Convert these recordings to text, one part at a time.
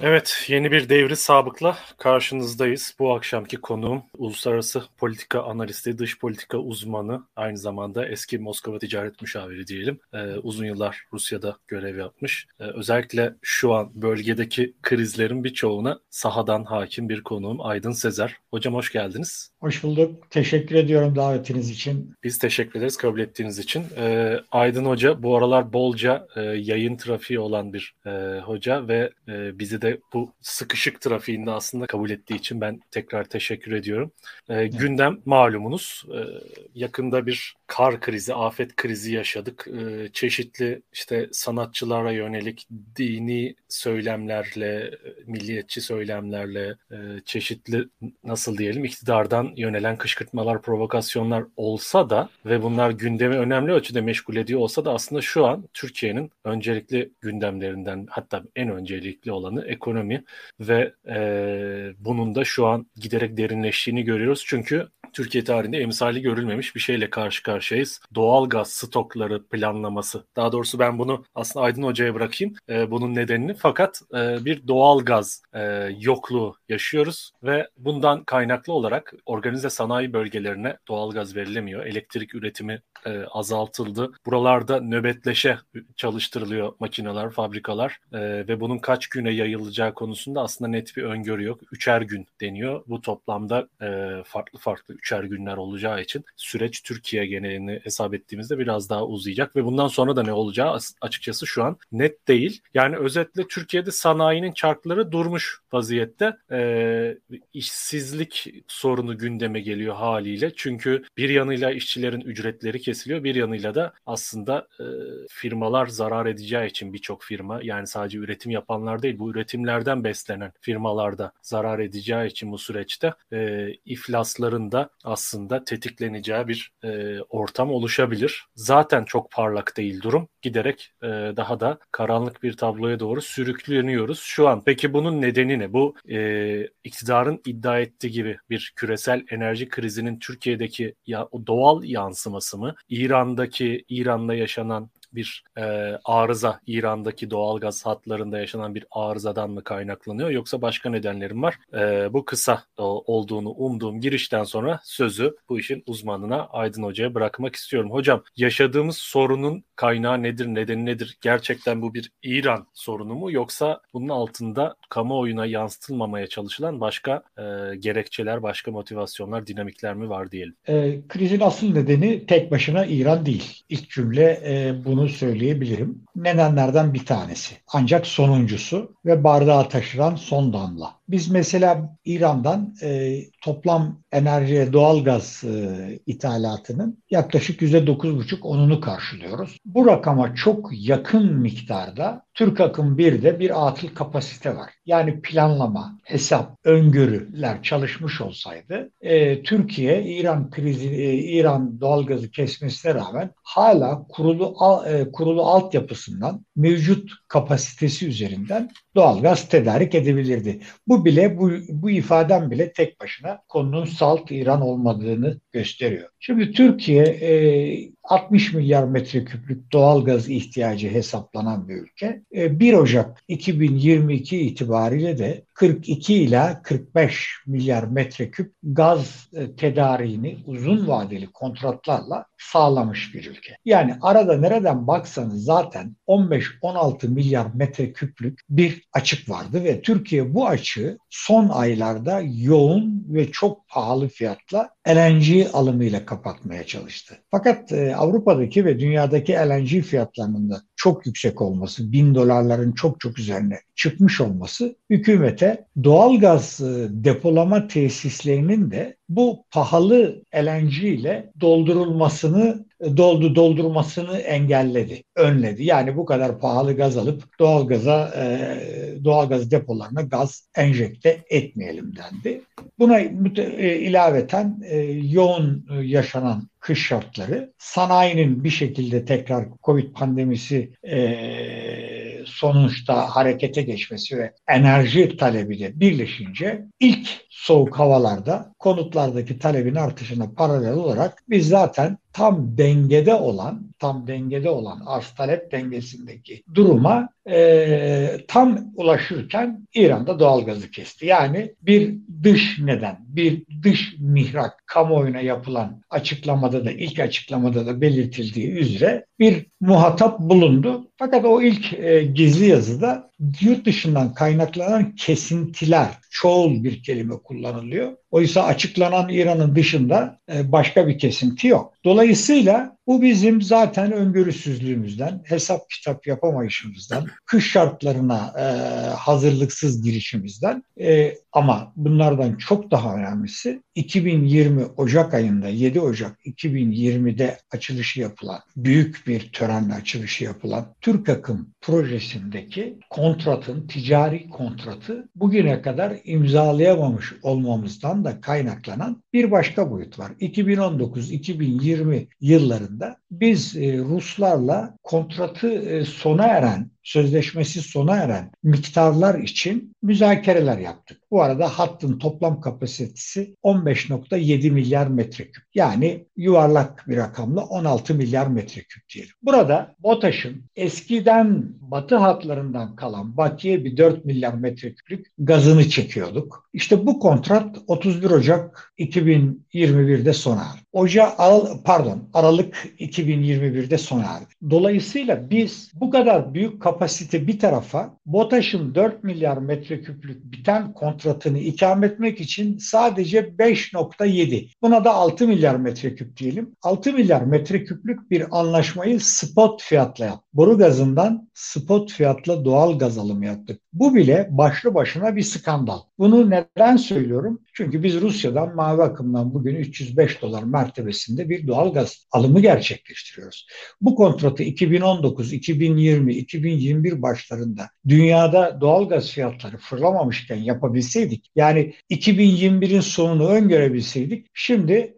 Evet, yeni bir devri sabıkla karşınızdayız. Bu akşamki konuğum uluslararası politika analisti, dış politika uzmanı, aynı zamanda eski Moskova ticaret müşaviri diyelim. Ee, uzun yıllar Rusya'da görev yapmış. Ee, özellikle şu an bölgedeki krizlerin birçoğuna sahadan hakim bir konuğum Aydın Sezer. Hocam hoş geldiniz. Hoş bulduk. Teşekkür ediyorum davetiniz için. Biz teşekkür ederiz kabul ettiğiniz için. Ee, Aydın Hoca bu aralar bolca e, yayın trafiği olan bir e, hoca ve e, bizi de de bu sıkışık trafiğinde aslında kabul ettiği için ben tekrar teşekkür ediyorum. E, gündem malumunuz. E, yakında bir kar krizi, afet krizi yaşadık. E, çeşitli işte sanatçılara yönelik dini söylemlerle, milliyetçi söylemlerle, e, çeşitli nasıl diyelim iktidardan yönelen kışkırtmalar, provokasyonlar olsa da ve bunlar gündemi önemli ölçüde meşgul ediyor olsa da aslında şu an Türkiye'nin öncelikli gündemlerinden hatta en öncelikli olanı ekonomi ve e, bunun da şu an giderek derinleştiğini görüyoruz. Çünkü Türkiye tarihinde emsali görülmemiş bir şeyle karşı karşıyayız. Doğal stokları planlaması. Daha doğrusu ben bunu aslında Aydın Hoca'ya bırakayım e, bunun nedenini. Fakat e, bir doğal gaz e, yokluğu yaşıyoruz ve bundan kaynaklı olarak organize sanayi bölgelerine doğal gaz verilemiyor. Elektrik üretimi e, azaltıldı. Buralarda nöbetleşe çalıştırılıyor makineler, fabrikalar e, ve bunun kaç güne yayılacağı konusunda aslında net bir öngörü yok. Üçer gün deniyor. Bu toplamda e, farklı farklı üçer günler olacağı için süreç Türkiye genelini hesap ettiğimizde biraz daha uzayacak ve bundan sonra da ne olacağı açıkçası şu an net değil. Yani özetle Türkiye'de sanayinin çarkları durmuş vaziyette. E, işsizlik sorunu gündeme geliyor haliyle. Çünkü bir yanıyla işçilerin ücretleri kesiliyor. Bir yanıyla da aslında e, firmalar zarar edeceği için birçok firma yani sadece üretim yapanlar değil bu üretimlerden beslenen firmalarda zarar edeceği için bu süreçte e, iflasların da aslında tetikleneceği bir e, ortam oluşabilir. Zaten çok parlak değil durum. Giderek e, daha da karanlık bir tabloya doğru sürükleniyoruz şu an. Peki bunun nedeni ne? Bu e, iktidarın iddia ettiği gibi bir küresel enerji krizinin Türkiye'deki ya, doğal yansıması mı? İran'daki İran'da yaşanan bir e, arıza İran'daki doğalgaz hatlarında yaşanan bir arızadan mı kaynaklanıyor yoksa başka nedenlerim var? E, bu kısa e, olduğunu umduğum girişten sonra sözü bu işin uzmanına Aydın Hoca'ya bırakmak istiyorum. Hocam yaşadığımız sorunun kaynağı nedir, nedeni nedir? Gerçekten bu bir İran sorunu mu yoksa bunun altında kamuoyuna yansıtılmamaya çalışılan başka e, gerekçeler, başka motivasyonlar, dinamikler mi var diyelim? E, krizin asıl nedeni tek başına İran değil. İlk cümle e, bunu olduğunu söyleyebilirim. Nedenlerden bir tanesi. Ancak sonuncusu ve bardağı taşıran son damla. Biz mesela İran'dan e, toplam enerjiye doğalgaz e, ithalatının yaklaşık %9,5 onunu karşılıyoruz. Bu rakama çok yakın miktarda Türk Akım 1'de bir atıl kapasite var. Yani planlama, hesap, öngörüler çalışmış olsaydı e, Türkiye İran krizi, e, İran doğalgazı kesmesine rağmen hala kurulu e, kurulu altyapısından mevcut kapasitesi üzerinden doğalgaz tedarik edebilirdi. Bu bile bu, bu ifadem bile tek başına konunun salt İran olmadığını gösteriyor. Şimdi Türkiye e, 60 milyar metreküplük doğal gaz ihtiyacı hesaplanan bir ülke. 1 e, Ocak 2022 itibariyle de 42 ila 45 milyar metreküp gaz e, tedariğini uzun vadeli kontratlarla sağlamış bir ülke. Yani arada nereden baksanız zaten 15-16 milyar metreküplük bir açık vardı ve Türkiye bu açığı son aylarda yoğun ve çok pahalı fiyatla LNG alımıyla kapatmaya çalıştı. Fakat e, Avrupa'daki ve dünyadaki LNG fiyatlarının da çok yüksek olması, bin dolarların çok çok üzerine çıkmış olması hükümete doğal gaz e, depolama tesislerinin de bu pahalı LNG ile doldurulmasını doldu doldurmasını engelledi, önledi. Yani bu kadar pahalı gaz alıp doğal gaza e, doğal gaz depolarına gaz enjekte etmeyelim dendi. Buna e, ilaveten e, yoğun yaşanan kış şartları, sanayinin bir şekilde tekrar Covid pandemisi sonuçta harekete geçmesi ve enerji talebi de birleşince ilk soğuk havalarda konutlardaki talebin artışına paralel olarak biz zaten tam dengede olan, tam dengede olan arz talep dengesindeki duruma e, tam ulaşırken İran'da doğalgazı kesti. Yani bir dış neden, bir dış mihrak kamuoyuna yapılan açıklamada da ilk açıklamada da belirtildiği üzere bir muhatap bulundu. Fakat o ilk e, gizli yazıda yurt dışından kaynaklanan kesintiler, çoğul bir kelime kullanılıyor. Oysa açıklanan İran'ın dışında e, başka bir kesinti yok. Dolayısıyla bu bizim zaten öngörüsüzlüğümüzden, hesap kitap yapamayışımızdan, kış şartlarına e, hazırlıksız girişimizden e, ama bunlardan çok daha önemlisi 2020 Ocak ayında 7 Ocak 2020'de açılışı yapılan büyük bir törenle açılışı yapılan Türk Akım projesindeki kontratın ticari kontratı bugüne kadar imzalayamamış olmamızdan da kaynaklanan bir başka boyut var. 2019-2020 yıllarında biz e, Ruslarla kontratı e, sona eren sözleşmesi sona eren miktarlar için müzakereler yaptık. Bu arada hattın toplam kapasitesi 15.7 milyar metreküp. Yani yuvarlak bir rakamla 16 milyar metreküp diyelim. Burada BOTAŞ'ın eskiden batı hatlarından kalan bakiye bir 4 milyar metreküplük gazını çekiyorduk. İşte bu kontrat 31 Ocak 2021'de sona erdi. Oca Aral, pardon Aralık 2021'de sona erdi. Dolayısıyla biz bu kadar büyük kapasite bir tarafa BOTAŞ'ın 4 milyar metreküplük biten kontratını ikamet etmek için sadece 5.7 buna da 6 milyar metreküp diyelim. 6 milyar metreküplük bir anlaşmayı spot fiyatla yaptık. Boru gazından spot fiyatla doğal gaz alımı yaptık. Bu bile başlı başına bir skandal. Bunu neden söylüyorum? Çünkü biz Rusya'dan mavi akımdan bugün 305 dolar mertebesinde bir doğal gaz alımı gerçekleştiriyoruz. Bu kontratı 2019, 2020, 2021 başlarında dünyada doğal gaz fiyatları fırlamamışken yapabilseydik, yani 2021'in sonunu öngörebilseydik, şimdi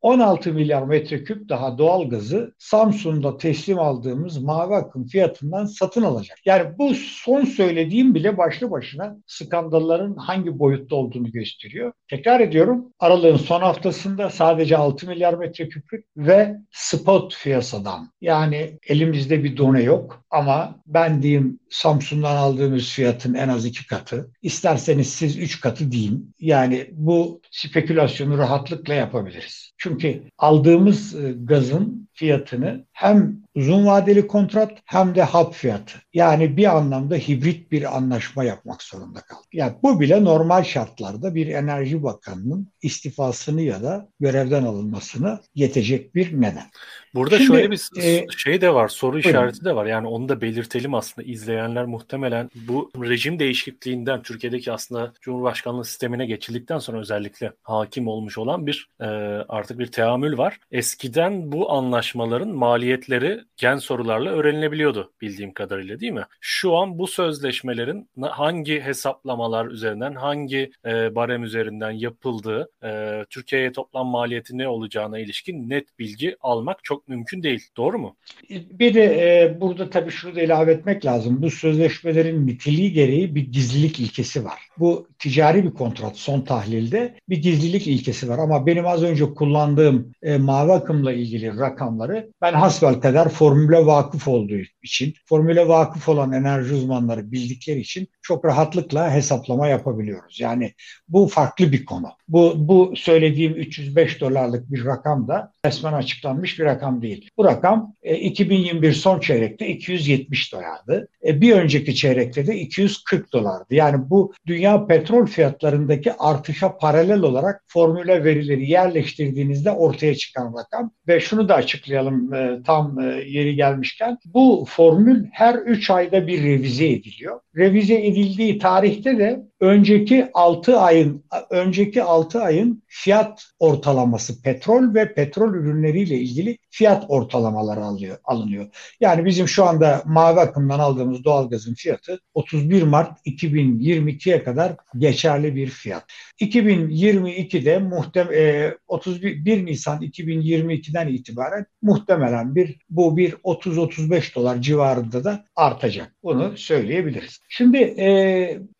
16 milyar metreküp daha doğal gazı Samsun'da teslim aldığımız mavi akım fiyatından satın alacak. Yani bu son söylediğim bile başlı başına skandalların hangi boyutta olduğunu gösteriyor. Tekrar ediyorum aralığın son haftasında sadece 6 milyar metreküplük ve spot piyasadan yani elimizde bir done yok ama ben diyeyim Samsun'dan aldığımız fiyatın en az iki katı. İsterseniz siz üç katı deyin. Yani bu spekülasyonu rahatlıkla yapabiliriz. Çünkü aldığımız e, gazın fiyatını hem uzun vadeli kontrat hem de hap fiyatı. Yani bir anlamda hibrit bir anlaşma yapmak zorunda kaldık. Yani bu bile normal şartlarda bir enerji bakanının istifasını ya da görevden alınmasını yetecek bir neden. Burada Şimdi, şöyle bir e, şey de var, soru buyurun. işareti de var. Yani onu da belirtelim aslında. izleyenler muhtemelen bu rejim değişikliğinden Türkiye'deki aslında Cumhurbaşkanlığı sistemine geçildikten sonra özellikle hakim olmuş olan bir e, artık bir teamül var. Eskiden bu anlaşmaların maliyetleri gen sorularla öğrenilebiliyordu bildiğim kadarıyla değil mi? Şu an bu sözleşmelerin hangi hesaplamalar üzerinden, hangi e, barem üzerinden yapıldığı, e, Türkiye'ye toplam maliyeti ne olacağına ilişkin net bilgi almak çok mümkün değil. Doğru mu? Bir de e, burada tabii şunu da ilave etmek lazım. Bu sözleşmelerin niteliği gereği bir gizlilik ilkesi var. Bu ticari bir kontrat son tahlilde bir gizlilik ilkesi var. Ama benim az önce kullandığım e, mavi akımla ilgili rakamları ben hasbel kadar formüle vakıf olduğu için, formüle vakıf olan enerji uzmanları bildikleri için çok rahatlıkla hesaplama yapabiliyoruz. Yani bu farklı bir konu. Bu, bu söylediğim 305 dolarlık bir rakam da resmen açıklanmış bir rakam değil. Bu rakam e, 2021 son çeyrekte 270 dolardı. E, bir önceki çeyrekte de 240 dolardı. Yani bu dünya petrol fiyatlarındaki artışa paralel olarak formüle verileri yerleştirdiğinizde ortaya çıkan rakam ve şunu da açıklayalım e, tam e, yeri gelmişken bu formül her 3 ayda bir revize ediliyor. Revize edildiği tarihte de önceki 6 ayın önceki 6 ayın fiyat ortalaması petrol ve petrol ürünleriyle ilgili fiyat ortalamaları alıyor, alınıyor. Yani bizim şu anda mavi akımdan aldığımız doğalgazın fiyatı 31 Mart 2022'ye kadar geçerli bir fiyat. 2022'de muhtem e, 31 Nisan 2022'den itibaren muhtemelen bir bu bir 30-35 dolar civarında da artacak. Bunu söyleyebiliriz. Şimdi e,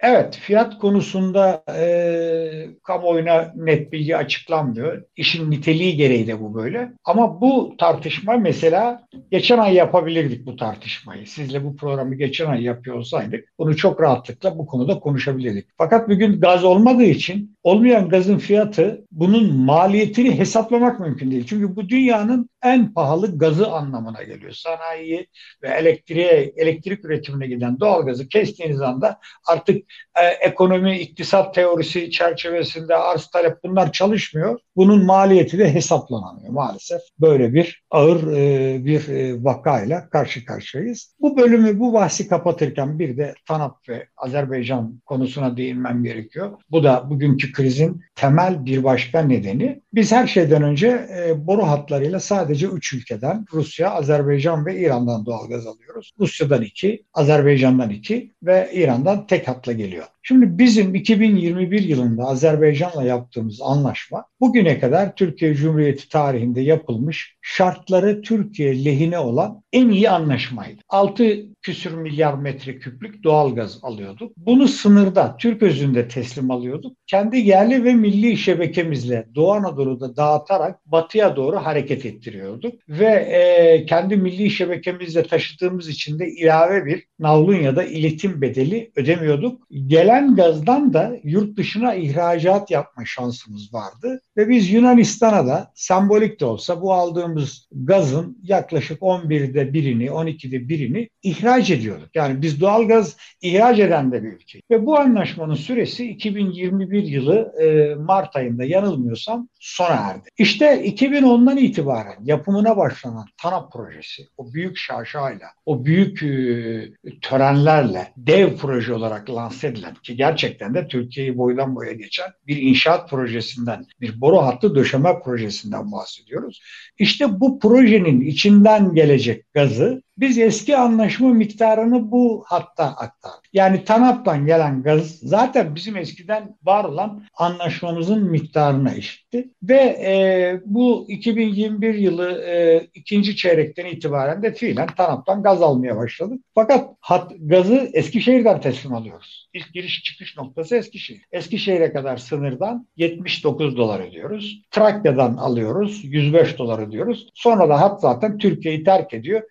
evet fiyat konusunda e, kamuoyuna net bilgi açıklanmıyor. İşin niteliği gereği de bu böyle. Ama bu tartışma mesela geçen ay yapabilirdik bu tartışmayı. Sizle bu programı geçen ay yapıyor olsaydık bunu çok rahatlıkla bu konuda konuşabilirdik. Fakat bugün gaz olmadığı için olmayan gazın fiyatı bunun maliyetini hesaplamak mümkün değil. Çünkü bu dünyanın en pahalı gazı anlamına geliyor. Sanayi ve elektriğe, elektrik üretimine giden doğal gazı kestiğiniz anda artık e, ekonomi, iktisat teorisi çerçevesinde arz talep bunlar çalışmıyor. Bunun maliyeti de hesaplanamıyor maalesef. Böyle bir ağır e, bir e, vakayla karşı karşıyayız. Bu bölümü, bu bahsi kapatırken bir de TANAP ve Azerbaycan konusuna değinmem gerekiyor. Bu da bugünkü krizin temel bir başka nedeni. Biz her şeyden önce e, boru hatlarıyla sadece üç ülkeden Rusya, Azerbaycan ve İran'dan doğalgaz alıyoruz. Rusya'dan iki, Azerbaycan'dan iki ve İran'dan tek hatla geliyor. Şimdi bizim 2021 yılında Azerbaycan'la yaptığımız anlaşma bugüne kadar Türkiye Cumhuriyeti tarihinde yapılmış şartları Türkiye lehine olan en iyi anlaşmaydı. 6 küsür milyar metreküplük doğal gaz alıyorduk. Bunu sınırda Türk özünde teslim alıyorduk. Kendi yerli ve milli şebekemizle Doğu Anadolu'da dağıtarak batıya doğru hareket ettiriyorduk. Ve e, kendi milli şebekemizle taşıdığımız için de ilave bir navlun ya da iletim bedeli ödemiyorduk. Gelen gazdan da yurt dışına ihracat yapma şansımız vardı. Ve biz Yunanistan'a da sembolik de olsa bu aldığımız gazın yaklaşık 11'de birini, 12'de birini ihraç ediyorduk. Yani biz doğal gaz ihraç eden de bir ülke. Ve bu anlaşmanın süresi 2021 yılı e, Mart ayında yanılmıyorsam sona erdi. İşte 2010'dan itibaren yapımına başlanan TANAP projesi, o büyük şaşayla, o büyük e, törenlerle dev proje olarak lanse edilen ki gerçekten de Türkiye'yi boydan boya geçen bir inşaat projesinden, bir boru hattı döşeme projesinden bahsediyoruz. İşte bu projenin içinden gelecek gazı biz eski anlaşma miktarını bu hatta aktardık. Yani TANAP'tan gelen gaz zaten bizim eskiden var olan anlaşmamızın miktarına eşitti. Ve e, bu 2021 yılı e, ikinci çeyrekten itibaren de fiilen TANAP'tan gaz almaya başladık. Fakat hat, gazı Eskişehir'den teslim alıyoruz. İlk giriş çıkış noktası Eskişehir. Eskişehir'e kadar sınırdan 79 dolar ödüyoruz. Trakya'dan alıyoruz 105 dolar ödüyoruz. Sonra da hat zaten Türkiye'yi terk ediyor.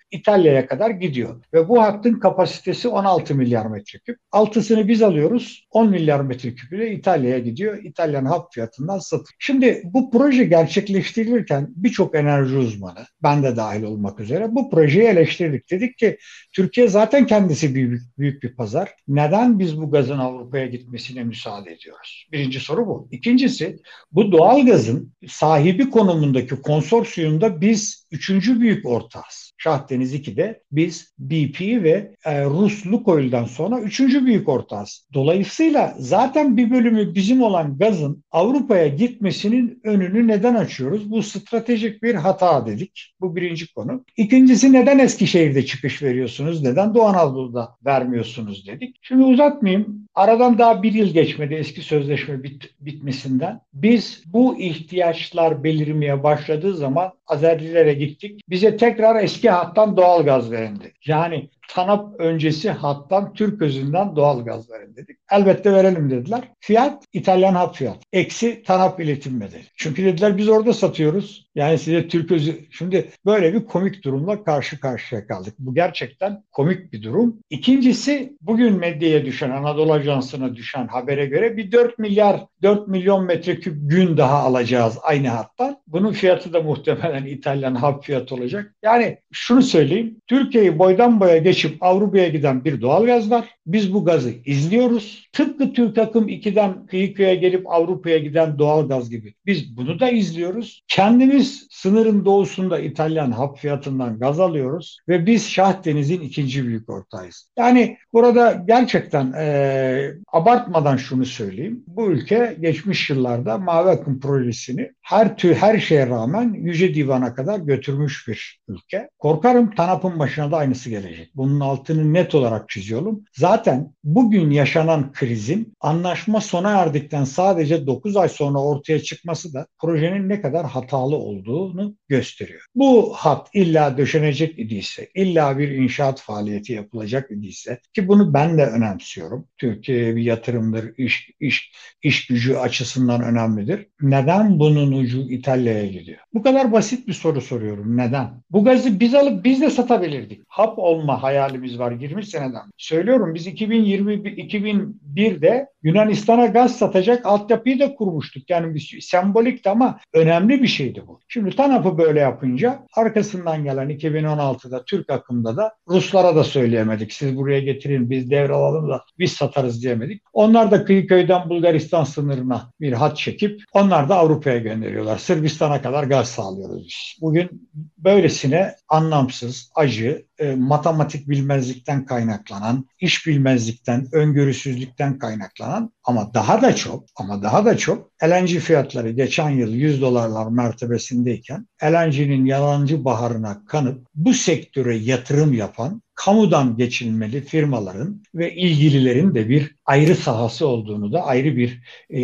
İtalya'ya kadar gidiyor. Ve bu hattın kapasitesi 16 milyar metreküp. Altısını biz alıyoruz. 10 milyar metreküp ile İtalya'ya gidiyor. İtalyan hap fiyatından satıyor. Şimdi bu proje gerçekleştirilirken birçok enerji uzmanı, ben de dahil olmak üzere bu projeyi eleştirdik. Dedik ki Türkiye zaten kendisi büyük, büyük bir pazar. Neden biz bu gazın Avrupa'ya gitmesine müsaade ediyoruz? Birinci soru bu. İkincisi bu doğal gazın sahibi konumundaki konsorsiyumda biz üçüncü büyük ortağız. Şahdeniz 2'de biz BP ve e, Rus Lukoil'den sonra üçüncü büyük ortağız. Dolayısıyla zaten bir bölümü bizim olan gazın Avrupa'ya gitmesinin önünü neden açıyoruz? Bu stratejik bir hata dedik. Bu birinci konu. İkincisi neden Eskişehir'de çıkış veriyorsunuz? Neden Doğu Anadolu'da vermiyorsunuz dedik. Şimdi uzatmayayım. Aradan daha bir yıl geçmedi eski sözleşme bit bitmesinden. Biz bu ihtiyaçlar belirmeye başladığı zaman Azerlilere gittik. Bize tekrar eski hattan doğal gaz verildi. Yani TANAP öncesi hattan Türk özünden doğal gaz verin dedik. Elbette verelim dediler. Fiyat İtalyan hat fiyat. Eksi TANAP iletim bedeli. Çünkü dediler biz orada satıyoruz. Yani size Türk özü. Şimdi böyle bir komik durumla karşı karşıya kaldık. Bu gerçekten komik bir durum. İkincisi bugün medyaya düşen Anadolu Ajansı'na düşen habere göre bir 4 milyar 4 milyon metreküp gün daha alacağız aynı hattan. Bunun fiyatı da muhtemelen İtalyan hap fiyatı olacak. Yani şunu söyleyeyim. Türkiye'yi boydan boya geçip Avrupa'ya giden bir doğal gaz var. Biz bu gazı izliyoruz. Tıpkı Türk akım 2'den Kıyıköy'e gelip Avrupa'ya giden doğal gaz gibi. Biz bunu da izliyoruz. Kendimiz sınırın doğusunda İtalyan hap fiyatından gaz alıyoruz ve biz Şah Deniz'in ikinci büyük ortağıyız. Yani burada gerçekten e, abartmadan şunu söyleyeyim. Bu ülke geçmiş yıllarda Mavi Akım projesini her tür her şeye rağmen Yüce Divan'a kadar götürmüş bir ülke. Korkarım TANAP'ın başına da aynısı gelecek. Bu bunun altını net olarak çiziyorum. Zaten bugün yaşanan krizin anlaşma sona erdikten sadece 9 ay sonra ortaya çıkması da projenin ne kadar hatalı olduğunu gösteriyor. Bu hat illa döşenecek idiyse, illa bir inşaat faaliyeti yapılacak idiyse ki bunu ben de önemsiyorum. Türkiye'ye bir yatırımdır, iş, iş, iş gücü açısından önemlidir. Neden bunun ucu İtalya'ya gidiyor? Bu kadar basit bir soru soruyorum. Neden? Bu gazı biz alıp biz de satabilirdik. Hap olma hayalimiz var 20 seneden. Söylüyorum biz 2020 2001'de Yunanistan'a gaz satacak altyapıyı da kurmuştuk. Yani bir sembolikti ama önemli bir şeydi bu. Şimdi TANAP'ı böyle yapınca arkasından gelen 2016'da Türk akımda da Ruslara da söyleyemedik. Siz buraya getirin biz devralalım da biz satarız diyemedik. Onlar da Kıyıköy'den Bulgaristan sınırına bir hat çekip onlar da Avrupa'ya gönderiyorlar. Sırbistan'a kadar gaz sağlıyoruz biz. Bugün böylesine anlamsız, acı, e, matematik bilmezlikten kaynaklanan, iş bilmezlikten, öngörüsüzlükten kaynaklanan ama daha da çok ama daha da çok LNG fiyatları geçen yıl 100 dolarlar mertebesindeyken LNG'nin yalancı baharına kanıp bu sektöre yatırım yapan kamudan geçilmeli firmaların ve ilgililerin de bir ayrı sahası olduğunu da ayrı bir e,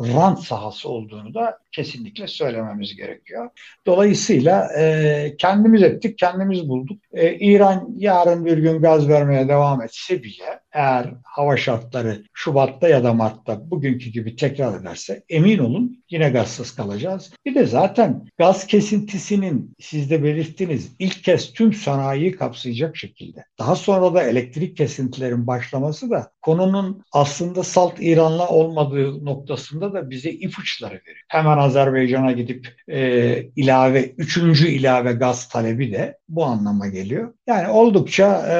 rant sahası olduğunu da kesinlikle söylememiz gerekiyor. Dolayısıyla e, kendimiz ettik, kendimiz bulduk. E, İran yarın bir gün gaz vermeye devam etse bile eğer hava şartları Şubat'ta ya da Mart'ta bugünkü gibi tekrar ederse emin olun yine gazsız kalacağız. Bir de zaten gaz kesintisinin siz de belirttiniz ilk kez tüm sanayiyi kapsayacak şekilde. Daha sonra da elektrik kesintilerin başlaması da konunun aslında salt İran'la olmadığı noktasında da bize ipuçları veriyor. Hemen Azerbaycan'a gidip e, ilave, üçüncü ilave gaz talebi de bu anlama geliyor. Yani oldukça e,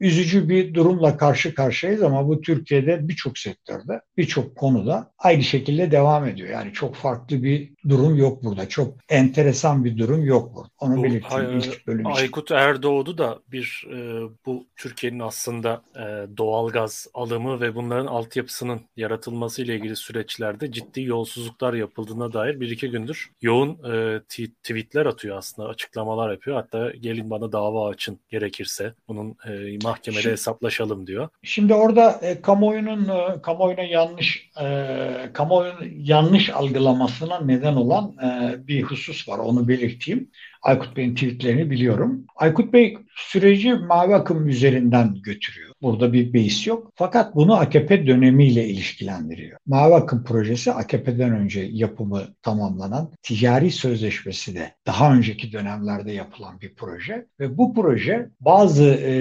üzücü bir durumla karşı karşıyayız ama bu Türkiye'de birçok sektörde, birçok konuda aynı şekilde devam ediyor. Yani çok farklı bir durum yok burada. Çok enteresan bir durum yok burada. Onu bu, belirteyim ilk bölüm için. Aykut Erdoğdu da bir e, bu Türkiye'nin aslında e, doğalgaz alımı ve bunların altyapısının yaratılması ile ilgili süreçlerde ciddi yolsuzluklar yapıldığına dair bir iki gündür yoğun e, tweetler atıyor aslında, açıklamalar yapıyor. Hatta gelin bana dava açın gerekirse bunun e, mahkemede şimdi, hesaplaşalım diyor. Şimdi orada e, kamuoyunun e, kamuoyuna yanlış e, kamuoyunun yanlış algılamasına neden olan e, bir husus var. Onu belirteyim. Aykut Bey'in tweetlerini biliyorum. Aykut Bey süreci mavi akım üzerinden götürüyor. Burada bir beis yok. Fakat bunu AKP dönemiyle ilişkilendiriyor. Mavi Akım projesi AKP'den önce yapımı tamamlanan ticari sözleşmesi de daha önceki dönemlerde yapılan bir proje ve bu proje bazı e,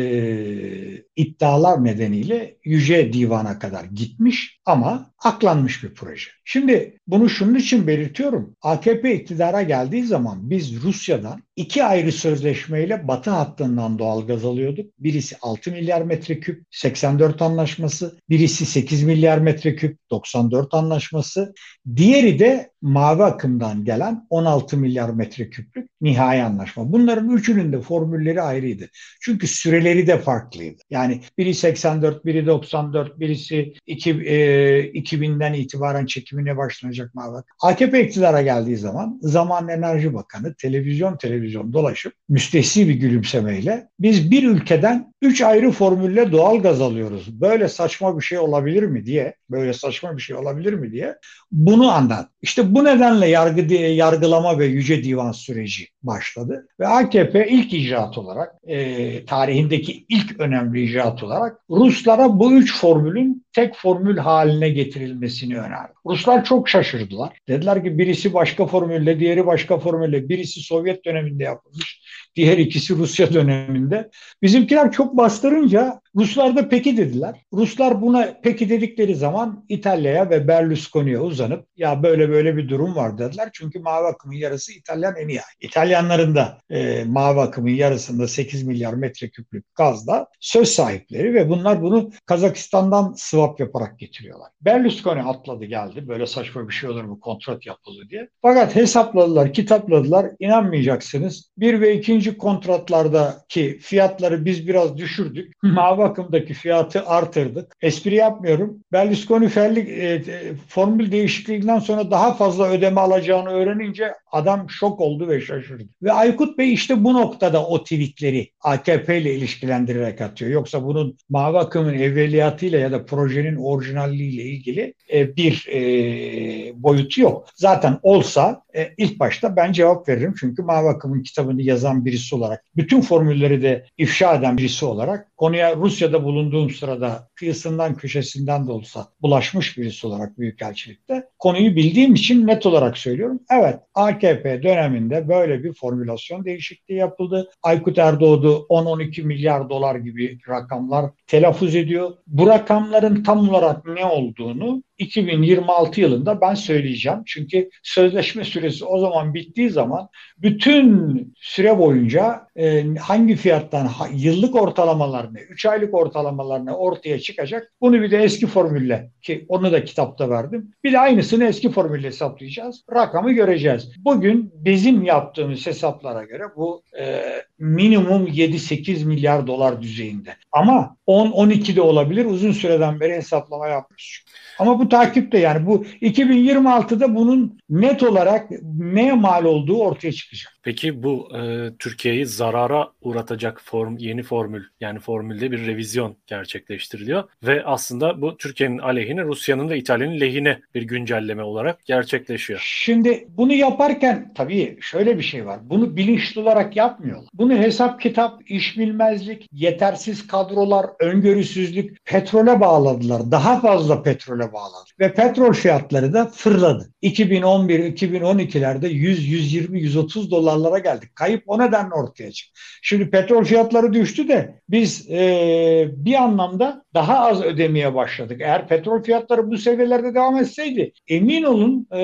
iddialar nedeniyle Yüce Divan'a kadar gitmiş ama aklanmış bir proje. Şimdi bunu şunun için belirtiyorum. AKP iktidara geldiği zaman biz Rusya'dan iki ayrı sözleşmeyle Batı hattından doğal gaz alıyorduk. Birisi 6 milyar metreküp 84 anlaşması, birisi 8 milyar metreküp 94 anlaşması, diğeri de mavi akımdan gelen 16 milyar metreküplük nihai anlaşma. Bunların üçünün de formülleri ayrıydı. Çünkü süreleri de farklıydı. Yani biri 84, biri 94, birisi 2, e, 2000'den itibaren çekimine başlanacak mavi akım. AKP iktidara geldiği zaman Zaman Enerji Bakanı televizyon televizyon dolaşıp müstehsi bir gülümsemeyle biz bir ülkeden üç ayrı formülle doğal gaz alıyoruz. Böyle saçma bir şey olabilir mi diye, böyle saçma bir şey olabilir mi diye bunu anlat. İşte bu nedenle yargı yargılama ve yüce divan süreci başladı ve AKP ilk icraat olarak e, tarihindeki ilk önemli icraat olarak Ruslara bu üç formülün tek formül haline getirilmesini önerdi. Ruslar çok şaşırdılar. Dediler ki birisi başka formülle, diğeri başka formülle, birisi Sovyet döneminde yapılmış, diğer ikisi Rusya döneminde. Bizimkiler çok bastırınca Ruslar da peki dediler. Ruslar buna peki dedikleri zaman İtalya'ya ve Berlusconi'ye uzanıp ya böyle böyle bir durum var dediler. Çünkü mavi akımın yarısı İtalyan en iyi. İtalyanların da e, mavi akımın yarısında 8 milyar metreküplük gazda söz sahipleri ve bunlar bunu Kazakistan'dan swap yaparak getiriyorlar. Berlusconi atladı geldi. Böyle saçma bir şey olur mu kontrat yapıldı diye. Fakat hesapladılar, kitapladılar. İnanmayacaksınız. Bir ve ikinci kontratlardaki fiyatları biz biraz düşürdük. Mavi bakımdaki fiyatı artırdık. Espri yapmıyorum. Berlusconi Ferli, e, formül değişikliğinden sonra daha fazla ödeme alacağını öğrenince adam şok oldu ve şaşırdı. Ve Aykut Bey işte bu noktada o tweetleri AKP ile ilişkilendirerek atıyor. Yoksa bunun mavi akımın evveliyatıyla ya da projenin orijinalliğiyle ilgili e, bir e, boyutu yok. Zaten olsa e, ilk başta ben cevap veririm. Çünkü mavi akımın kitabını yazan birisi olarak, bütün formülleri de ifşa eden birisi olarak konuya Rusya'da bulunduğum sırada kıyısından köşesinden de olsa bulaşmış birisi olarak Büyükelçilikte konuyu bildiğim için net olarak söylüyorum. Evet AKP döneminde böyle bir formülasyon değişikliği yapıldı. Aykut Erdoğdu 10-12 milyar dolar gibi rakamlar telaffuz ediyor. Bu rakamların tam olarak ne olduğunu 2026 yılında ben söyleyeceğim. Çünkü sözleşme süresi o zaman bittiği zaman bütün süre boyunca e, hangi fiyattan ha, yıllık ortalamalar ne, 3 aylık ortalamalar ne ortaya çıkacak. Bunu bir de eski formülle ki onu da kitapta verdim. Bir de aynısını eski formülle hesaplayacağız. Rakamı göreceğiz. Bugün bizim yaptığımız hesaplara göre bu e, minimum 7-8 milyar dolar düzeyinde. Ama 10-12 de olabilir. Uzun süreden beri hesaplama yapmış. Ama bu takipte yani bu 2026'da bunun net olarak neye mal olduğu ortaya çıkacak. Peki bu e, Türkiye'yi zarara uğratacak form yeni formül yani formülde bir revizyon gerçekleştiriliyor ve aslında bu Türkiye'nin aleyhine Rusya'nın ve İtalya'nın lehine bir güncelleme olarak gerçekleşiyor. Şimdi bunu yaparken tabii şöyle bir şey var. Bunu bilinçli olarak yapmıyorlar. Bunu hesap kitap, iş bilmezlik, yetersiz kadrolar, öngörüsüzlük petrole bağladılar. Daha fazla petrole bağladı. Ve petrol fiyatları da fırladı. 2011-2012'lerde 100, 120, 130 dolarlara geldik. Kayıp o nedenle ortaya çıktı. Şimdi petrol fiyatları düştü de biz e, bir anlamda daha az ödemeye başladık. Eğer petrol fiyatları bu seviyelerde devam etseydi emin olun e,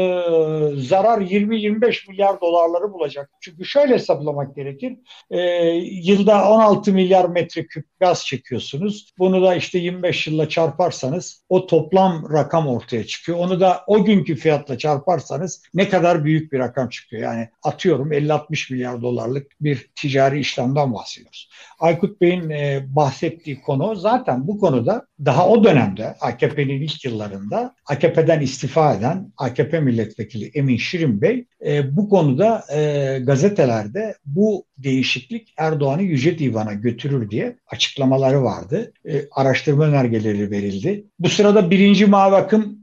zarar 20-25 milyar dolarları bulacak. Çünkü şöyle hesaplamak gerekir. E, yılda 16 milyar metreküp gaz çekiyorsunuz. Bunu da işte 25 yılla çarparsanız o toplam rakam ortaya çıkıyor. Onu da o günkü fiyatla çarparsanız ne kadar büyük bir rakam çıkıyor. Yani atıyorum 50-60 milyar dolarlık bir ticari işlemden bahsediyoruz. Aykut Bey'in e, bahsettiği konu zaten bu konuda daha o dönemde AKP'nin ilk yıllarında AKP'den istifa eden AKP milletvekili Emin Şirin Bey e, bu konuda e, gazetelerde bu değişiklik Erdoğan'ı Yüce Divan'a götürür diye açıklamaları vardı. E, araştırma önergeleri verildi. Bu sırada birinci mavi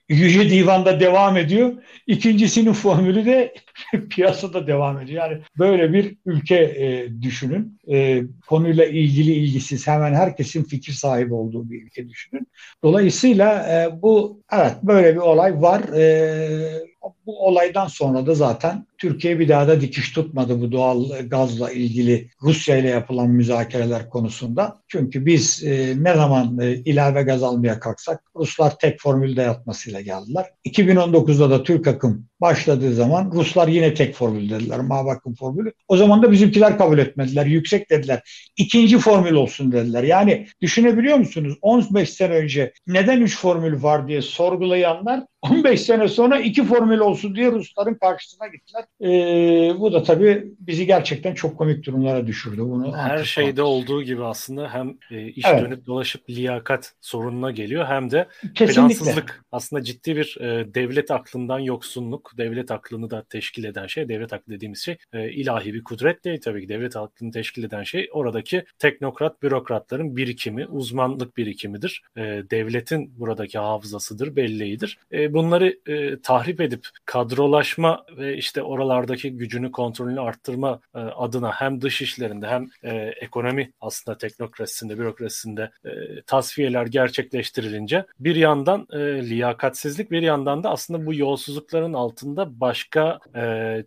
Yüce Divan'da devam ediyor. İkincisinin formülü de piyasada devam ediyor. Yani böyle bir ülke e, düşünün. E, konuyla ilgili ilgisiz hemen herkesin fikir sahibi olduğu bir ülke düşünün. Dolayısıyla e, bu evet böyle bir olay var. E, bu olaydan sonra da zaten Türkiye bir daha da dikiş tutmadı bu doğal gazla ilgili Rusya ile yapılan müzakereler konusunda. Çünkü biz e, ne zaman e, ilave gaz almaya kalksak Ruslar tek formülde yapmasıyla geldiler. 2019'da da Türk akım başladığı zaman Ruslar yine tek formül dediler. Mavi akım formülü. O zaman da bizimkiler kabul etmediler. Yüksek dediler. İkinci formül olsun dediler. Yani düşünebiliyor musunuz? 15 sene önce neden 3 formül var diye sorgulayanlar 15 sene sonra iki formül olsun diye Rusların karşısına gittiler. Ee, bu da tabii bizi gerçekten çok komik durumlara düşürdü. Bunu Her şeyde olduğu gibi aslında hem e, iş evet. dönüp dolaşıp liyakat sorununa geliyor hem de Kesinlikle. plansızlık aslında ciddi bir e, devlet aklından yoksunluk, devlet aklını da teşkil eden şey, devlet aklı dediğimiz şey e, ilahi bir kudret değil tabii ki. Devlet aklını teşkil eden şey oradaki teknokrat, bürokratların birikimi, uzmanlık birikimidir. E, devletin buradaki hafızasıdır, belleğidir. E, bunları e, tahrip edip kadrolaşma ve işte oralardaki gücünü, kontrolünü arttırma e, adına hem dış işlerinde hem e, ekonomi aslında teknokrasisinde, bürokrasisinde e, tasfiyeler gerçekleştirilince bir yandan liyakatsizlik bir yandan da aslında bu yolsuzlukların altında başka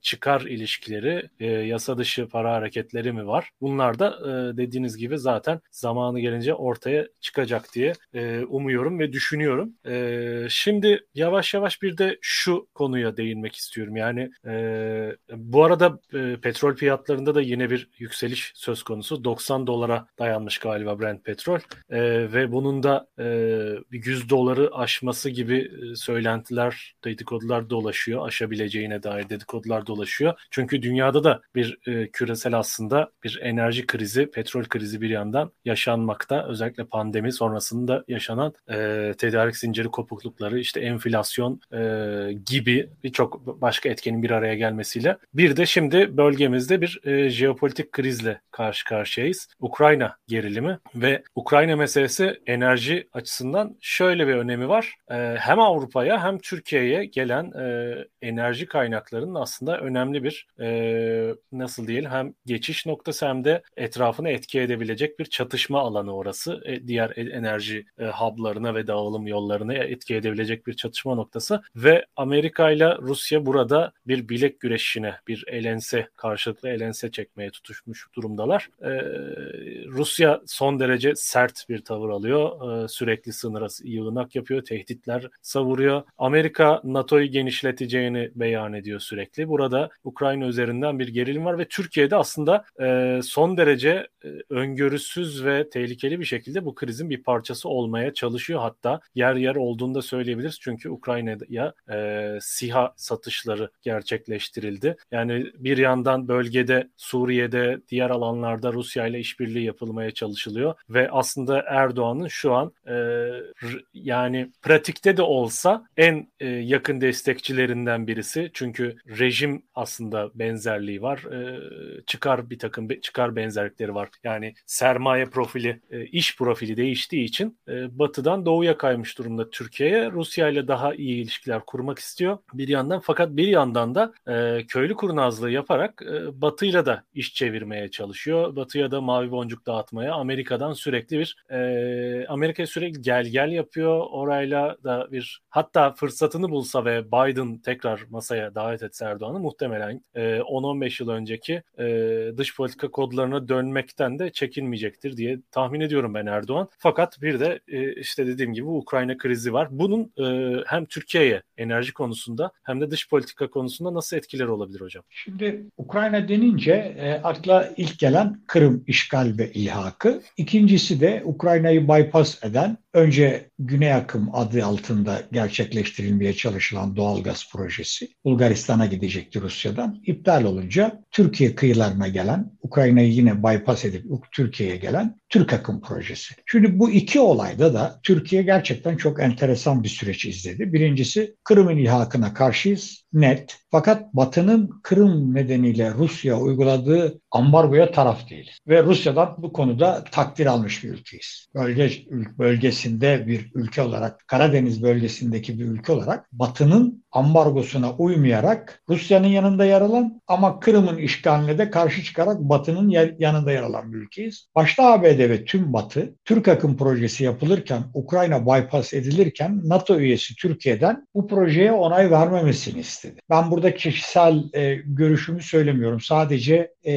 çıkar ilişkileri, e, yasa dışı para hareketleri mi var? Bunlar da dediğiniz gibi zaten zamanı gelince ortaya çıkacak diye umuyorum ve düşünüyorum. Şimdi yavaş yavaş bir de şu konuya konuya değinmek istiyorum. Yani e, bu arada e, petrol fiyatlarında da yine bir yükseliş söz konusu. 90 dolara dayanmış galiba Brent petrol e, ve bunun da e, 100 doları aşması gibi e, söylentiler, dedikodular dolaşıyor. Aşabileceğine dair dedikodular dolaşıyor. Çünkü dünyada da bir e, küresel aslında bir enerji krizi, petrol krizi bir yandan yaşanmakta. Özellikle pandemi sonrasında yaşanan e, tedarik zinciri kopuklukları, işte enflasyon e, gibi birçok başka etkenin bir araya gelmesiyle. Bir de şimdi bölgemizde bir e, jeopolitik krizle karşı karşıyayız. Ukrayna gerilimi ve Ukrayna meselesi enerji açısından şöyle bir önemi var. E, hem Avrupa'ya hem Türkiye'ye gelen e, enerji kaynaklarının aslında önemli bir e, nasıl diyelim hem geçiş noktası hem de etrafını etki edebilecek bir çatışma alanı orası. E, diğer enerji e, hublarına ve dağılım yollarına etki edebilecek bir çatışma noktası ve Amerika ile Rusya burada bir bilek güreşine, bir elense, karşılıklı elense çekmeye tutuşmuş durumdalar. E, Rusya son derece sert bir tavır alıyor. E, sürekli sınıra yığınak yapıyor, tehditler savuruyor. Amerika NATO'yu genişleteceğini beyan ediyor sürekli. Burada Ukrayna üzerinden bir gerilim var ve Türkiye'de aslında e, son derece e, öngörüsüz ve tehlikeli bir şekilde bu krizin bir parçası olmaya çalışıyor. Hatta yer yer olduğunu da söyleyebiliriz. Çünkü Ukrayna'ya e, SİHA satışları gerçekleştirildi. Yani bir yandan bölgede Suriye'de diğer alanlarda Rusya ile işbirliği yapılmaya çalışılıyor ve aslında Erdoğan'ın şu an e, yani pratikte de olsa en e, yakın destekçilerinden birisi. Çünkü rejim aslında benzerliği var. E, çıkar bir takım çıkar benzerlikleri var. Yani sermaye profili, e, iş profili değiştiği için e, batıdan doğuya kaymış durumda Türkiye'ye. Rusya ile daha iyi ilişkiler kurmak istiyor bir yandan. Fakat bir yandan da e, köylü kurnazlığı yaparak e, batıyla da iş çevirmeye çalışıyor. Batıya da mavi boncuk dağıtmaya Amerika'dan sürekli bir e, Amerika sürekli gel gel yapıyor. Orayla da bir hatta fırsatını bulsa ve Biden tekrar masaya davet etse Erdoğan'ı muhtemelen e, 10-15 yıl önceki e, dış politika kodlarına dönmekten de çekinmeyecektir diye tahmin ediyorum ben Erdoğan. Fakat bir de e, işte dediğim gibi Ukrayna krizi var. Bunun e, hem Türkiye'ye enerji konusunda hem de dış politika konusunda nasıl etkileri olabilir hocam? Şimdi Ukrayna denince e, akla ilk gelen Kırım işgal ve ilhakı. İkincisi de Ukrayna'yı bypass eden önce Güney Akım adı altında gerçekleştirilmeye çalışılan doğalgaz projesi Bulgaristan'a gidecekti Rusya'dan. iptal olunca Türkiye kıyılarına gelen, Ukrayna'yı yine bypass edip Türkiye'ye gelen Türk Akım projesi. Şimdi bu iki olayda da Türkiye gerçekten çok enteresan bir süreç izledi. Birincisi Kırım ilhakına karşıyız net. Fakat Batı'nın Kırım nedeniyle Rusya uyguladığı ambargoya taraf değiliz. Ve Rusya'dan bu konuda takdir almış bir ülkeyiz. Bölge, bölgesinde bir ülke olarak, Karadeniz bölgesindeki bir ülke olarak Batı'nın ambargosuna uymayarak Rusya'nın yanında yer alan ama Kırım'ın işgaline de karşı çıkarak Batı'nın yanında yer alan bir ülkeyiz. Başta ABD ve tüm Batı, Türk akım projesi yapılırken, Ukrayna bypass edilirken NATO üyesi Türkiye'den bu projeye onay vermemesini istedi. Ben burada kişisel e, görüşümü söylemiyorum. Sadece e,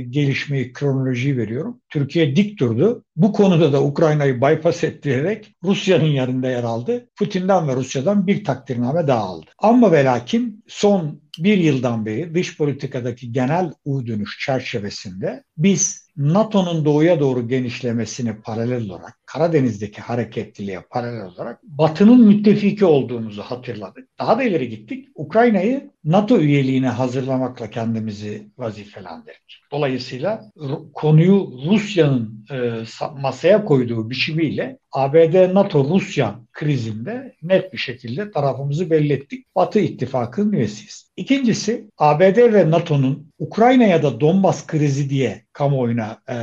gelişmeyi, kronolojiyi veriyorum. Türkiye dik durdu. Bu konuda da Ukrayna'yı bypass ettirerek Rusya'nın yanında yer aldı. Putin'den ve Rusya'dan bir takdirname daha aldı. Ama ve lakin son bir yıldan beri dış politikadaki genel U dönüş çerçevesinde biz NATO'nun doğuya doğru genişlemesini paralel olarak, Karadeniz'deki hareketliliğe paralel olarak Batı'nın müttefiki olduğumuzu hatırladık. Daha da ileri gittik. Ukrayna'yı NATO üyeliğine hazırlamakla kendimizi vazifelendirdik. Dolayısıyla konuyu Rusya'nın e, masaya koyduğu biçimiyle ABD-NATO-Rusya krizinde net bir şekilde tarafımızı belli ettik. Batı ittifakının üyesiyiz. İkincisi ABD ve NATO'nun Ukrayna ya da Donbas krizi diye kamuoyuna e,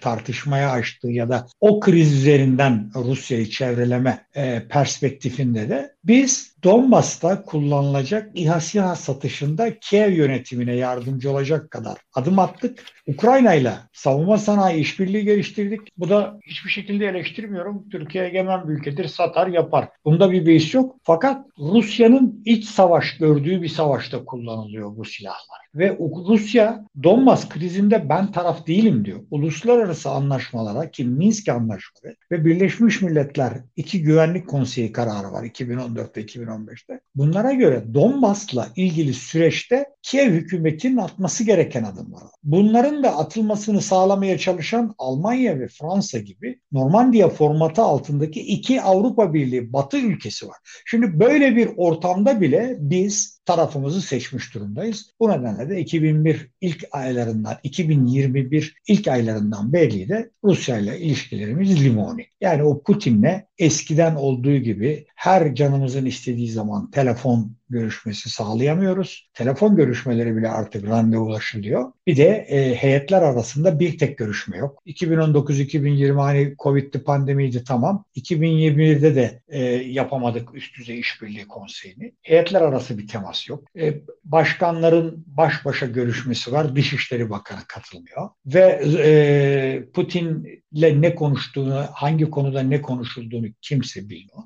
tartışmaya açtığı ya da o kriz üzerinden Rusya'yı çevreleme e, perspektifinde de biz Donbas'ta kullanılacak İHA SİHA satışında Kiev yönetimine yardımcı olacak kadar adım attık. Ukrayna ile savunma sanayi işbirliği geliştirdik. Bu da hiçbir şekilde eleştirmiyorum. Türkiye egemen bir ülkedir, satar yapar. Bunda bir beis yok. Fakat Rusya'nın iç savaş gördüğü bir savaşta kullanılıyor bu silahlar. Ve Rusya Donbas krizinde ben taraf değilim diyor. Uluslararası anlaşmalara ki Minsk anlaşmaları ve Birleşmiş Milletler iki güvenlik konseyi kararı var 2014'te 2015'te. Bunlara göre Donbas'la ilgili süreçte Kiev hükümetinin atması gereken adımlar. Bunların da atılmasını sağlamaya çalışan Almanya ve Fransa gibi Normandiya formatı altındaki iki Avrupa Birliği Batı ülkesi var. Şimdi böyle bir ortamda bile biz tarafımızı seçmiş durumdayız. Bu nedenle de 2001 ilk aylarından 2021 ilk aylarından belli de Rusya ile ilişkilerimiz limoni. Yani o Putin'le eskiden olduğu gibi her canımızın istediği zaman telefon görüşmesi sağlayamıyoruz. Telefon görüşmeleri bile artık randevulaşılıyor. Bir de e, heyetler arasında bir tek görüşme yok. 2019-2020 hani Covid'li pandemiydi tamam. 2021'de de e, yapamadık üst düzey işbirliği konseyini. Heyetler arası bir temas yok. E, başkanların baş başa görüşmesi var. Dışişleri Bakanı katılmıyor. Ve e, Putin'le ne konuştuğunu, hangi konuda ne konuşulduğunu kimse bilmiyor.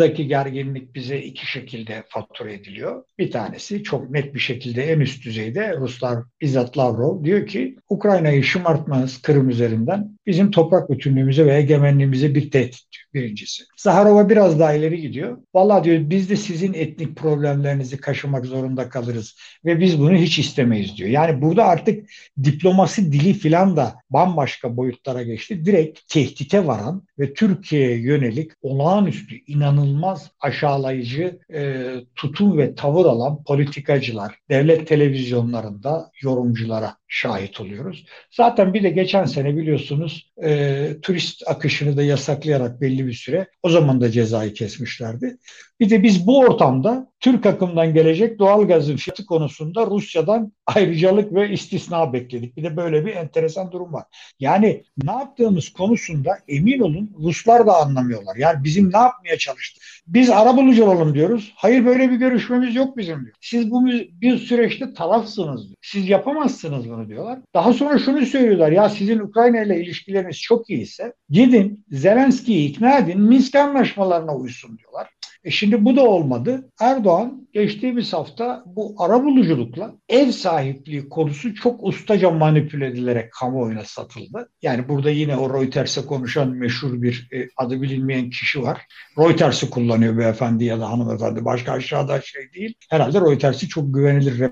Ukrayna'daki gerginlik bize iki şekilde fatura ediliyor. Bir tanesi çok net bir şekilde en üst düzeyde Ruslar bizzat Lavrov diyor ki Ukrayna'yı şımartmanız Kırım üzerinden bizim toprak bütünlüğümüze ve egemenliğimize bir tehdit diyor birincisi. Zaharova biraz daha ileri gidiyor. Valla diyor biz de sizin etnik problemlerinizi kaşımak zorunda kalırız ve biz bunu hiç istemeyiz diyor. Yani burada artık diplomasi dili filan da bambaşka boyutlara geçti. Direkt tehdite varan ve Türkiye'ye yönelik olağanüstü, inanılmaz aşağılayıcı e, tutum ve tavır alan politikacılar, devlet televizyonlarında yorumculara şahit oluyoruz. Zaten bir de geçen sene biliyorsunuz e, turist akışını da yasaklayarak belli bir süre o zaman da cezayı kesmişlerdi. Bir de biz bu ortamda Türk akımdan gelecek doğal gazın fiyatı konusunda Rusya'dan ayrıcalık ve istisna bekledik. Bir de böyle bir enteresan durum var. Yani ne yaptığımız konusunda emin olun Ruslar da anlamıyorlar. Yani bizim ne yapmaya çalıştık? Biz arabulucu olalım diyoruz. Hayır böyle bir görüşmemiz yok bizim diyor. Siz bu bir süreçte tarafsınız diyor. Siz yapamazsınız bunu diyorlar. Daha sonra şunu söylüyorlar. Ya sizin Ukrayna ile ilişkileriniz çok iyiyse gidin Zelenski'yi ikna edin Minsk anlaşmalarına uysun diyorlar. E şimdi bu da olmadı. Erdoğan geçtiğimiz hafta bu arabuluculukla ev sahipliği konusu çok ustaca manipüle edilerek kamuoyuna satıldı. Yani burada yine o Reuters'e konuşan meşhur bir e, adı bilinmeyen kişi var. Reuters'i kullanıyor beyefendi ya da hanımefendi. Başka aşağıda şey değil. Herhalde Reuters'i çok güvenilir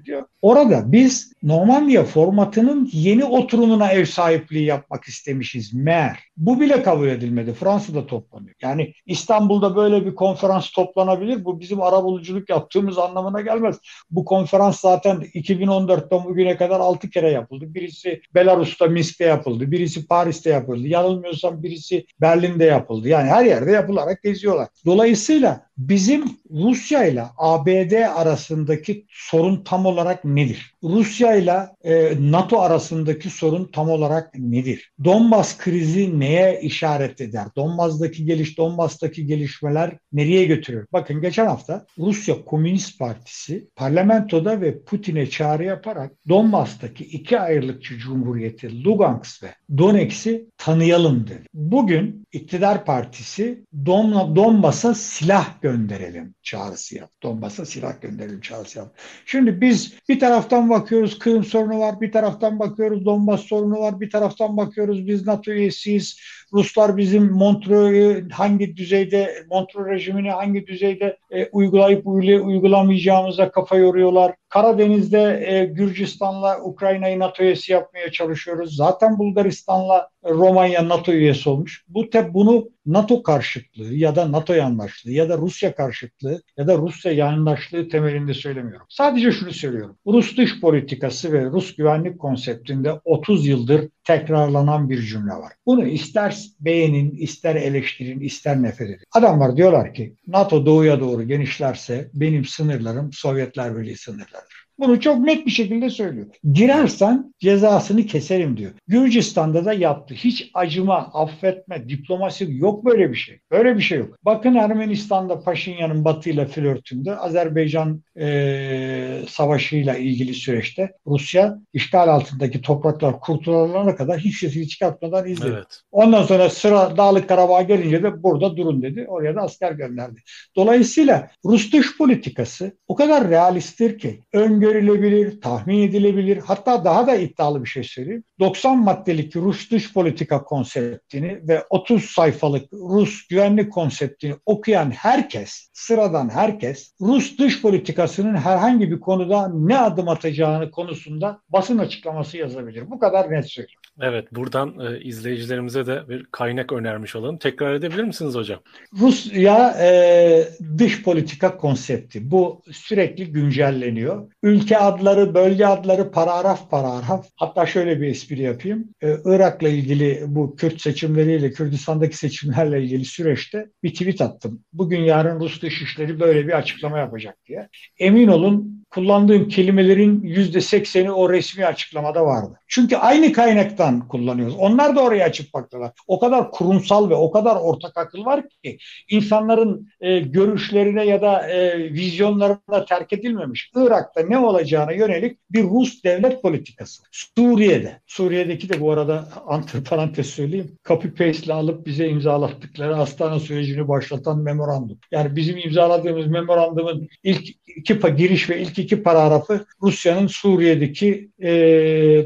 ediyor. Orada biz Normandiya formatının yeni oturumuna ev sahipliği yapmak istemişiz meğer. Bu bile kabul edilmedi. Fransa'da toplanıyor. Yani İstanbul'da böyle bir konferans toplanabilir. Bu bizim arabuluculuk yaptığımız anlamına gelmez. Bu konferans zaten 2014'ten bugüne kadar 6 kere yapıldı. Birisi Belarus'ta Minsk'te yapıldı. Birisi Paris'te yapıldı. Yanılmıyorsam birisi Berlin'de yapıldı. Yani her yerde yapılarak geziyorlar. Dolayısıyla bizim Rusya ile ABD arasındaki sorun tam olarak nedir? Rusya ile e, NATO arasındaki sorun tam olarak nedir? Donbas krizi neye işaret eder? Donbas'taki geliş, Donbas'taki gelişmeler nereye götürür? Bakın geçen hafta Rusya Komünist Partisi parlamentoda ve Putin'e çağrı yaparak Donbas'taki iki ayrılıkçı cumhuriyeti Lugansk ve Donetsk'i tanıyalım dedi. Bugün iktidar partisi Don, Donbas'a silah gönderelim çağrısı yap. Donbas'a silah gönderelim çağrısı yap. Şimdi biz bir taraftan bakıyoruz Kırım sorunu var, bir taraftan bakıyoruz Donbas sorunu var, bir taraftan bakıyoruz biz NATO üyesiyiz. Ruslar bizim Montreux'u hangi düzeyde, Montreux rejimini hangi düzeyde e, uygulayıp uygulamayacağımıza kafa yoruyorlar. Karadeniz'de e, Gürcistan'la Ukrayna'yı NATO üyesi yapmaya çalışıyoruz. Zaten Bulgaristan'la Romanya NATO üyesi olmuş. Bu te bunu NATO karşıtlığı ya da NATO yandaşlığı ya da Rusya karşıtlığı ya da Rusya yandaşlığı temelinde söylemiyorum. Sadece şunu söylüyorum. Rus dış politikası ve Rus güvenlik konseptinde 30 yıldır tekrarlanan bir cümle var. Bunu ister beğenin, ister eleştirin, ister nefret edin. Adamlar diyorlar ki NATO doğuya doğru genişlerse benim sınırlarım Sovyetler Birliği sınırlarıdır. Bunu çok net bir şekilde söylüyor. Girersen cezasını keserim diyor. Gürcistan'da da yaptı. Hiç acıma, affetme, diplomasi yok böyle bir şey. Böyle bir şey yok. Bakın Ermenistan'da Paşinyan'ın batıyla flörtünde Azerbaycan e, savaşıyla ilgili süreçte Rusya işgal altındaki topraklar kurtulana kadar hiç sesini çıkartmadan izledi. Evet. Ondan sonra sıra Dağlık Karabağ gelince de burada durun dedi. Oraya da asker gönderdi. Dolayısıyla Rus dış politikası o kadar realisttir ki öngörü öngörülebilir, tahmin edilebilir. Hatta daha da iddialı bir şey söyleyeyim. 90 maddelik Rus dış politika konseptini ve 30 sayfalık Rus güvenlik konseptini okuyan herkes, sıradan herkes Rus dış politikasının herhangi bir konuda ne adım atacağını konusunda basın açıklaması yazabilir. Bu kadar net söylüyorum. Evet, buradan e, izleyicilerimize de bir kaynak önermiş olalım. Tekrar edebilir misiniz hocam? Rusya e, dış politika konsepti. Bu sürekli güncelleniyor. Ülke adları, bölge adları paragraf paragraf. Hatta şöyle bir espri yapayım. E, Irak'la ilgili bu Kürt seçimleriyle, Kürdistan'daki seçimlerle ilgili süreçte bir tweet attım. Bugün yarın Rus Dışişleri böyle bir açıklama yapacak diye. Emin olun kullandığım kelimelerin yüzde sekseni o resmi açıklamada vardı. Çünkü aynı kaynaktan kullanıyoruz. Onlar da oraya açıp baktılar. O kadar kurumsal ve o kadar ortak akıl var ki insanların e, görüşlerine ya da e, vizyonlarına terk edilmemiş. Irak'ta ne olacağına yönelik bir Rus devlet politikası. Suriye'de. Suriye'deki de bu arada antiparantez söyleyeyim. Copy paste alıp bize imzalattıkları hastane sürecini başlatan memorandum. Yani bizim imzaladığımız memorandumun ilk iki giriş ve ilk iki paragrafı Rusya'nın Suriye'deki e,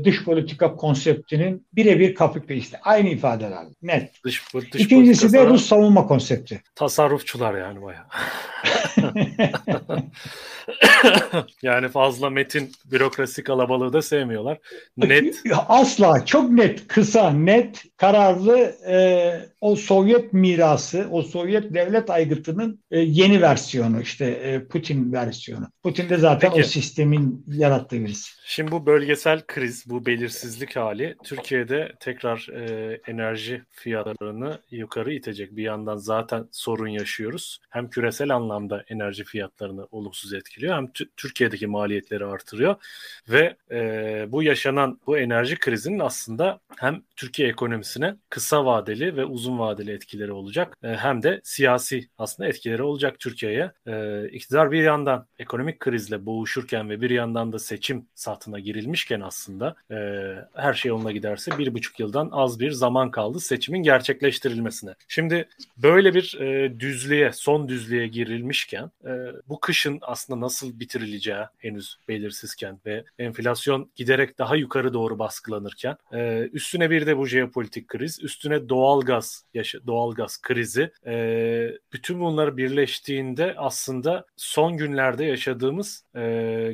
dış politika konseptinin birebir copy paste. Aynı ifadeler. Net. Dış, dış İkincisi de Rus savunma konsepti. Tasarrufçular yani bayağı. yani fazla metin bürokrasi kalabalığı da sevmiyorlar. Net. Asla. Çok net. Kısa, net, kararlı e, o Sovyet mirası, o Sovyet devlet aygıtının e, yeni versiyonu işte e, Putin versiyonu. Putin de zaten Peki. o sistemin yarattığı birisi. Şimdi bu bölgesel kriz, bu belirsizlik hali Türkiye'de tekrar e, enerji fiyatlarını yukarı itecek. Bir yandan zaten sorun yaşıyoruz. Hem küresel anlamda enerji fiyatlarını olumsuz etkiliyor hem Türkiye'deki maliyetleri artırıyor ve e, bu yaşanan bu enerji krizinin aslında hem Türkiye ekonomisine kısa vadeli ve uzun vadeli etkileri olacak e, hem de siyasi aslında etkileri olacak Türkiye'ye. E, iktidar bir yandan ekonomik krizle boğuşurken ve bir yandan da seçim sahtına girilmişken aslında e, her şey onunla giderse bir buçuk yıldan az bir zaman kaldı seçimin gerçekleştirilmesine. Şimdi böyle bir e, düzlüğe, son düzlüğe girilmişken e, bu kışın aslında nasıl bitirileceği henüz belirsizken ve enflasyon giderek daha yukarı doğru baskılanırken e, üstüne bir de bu jeopolitik kriz, üstüne doğal gaz yaşa, doğal gaz krizi e, bütün bunlar birleştiğinde aslında son günlerde yaşadığımız e,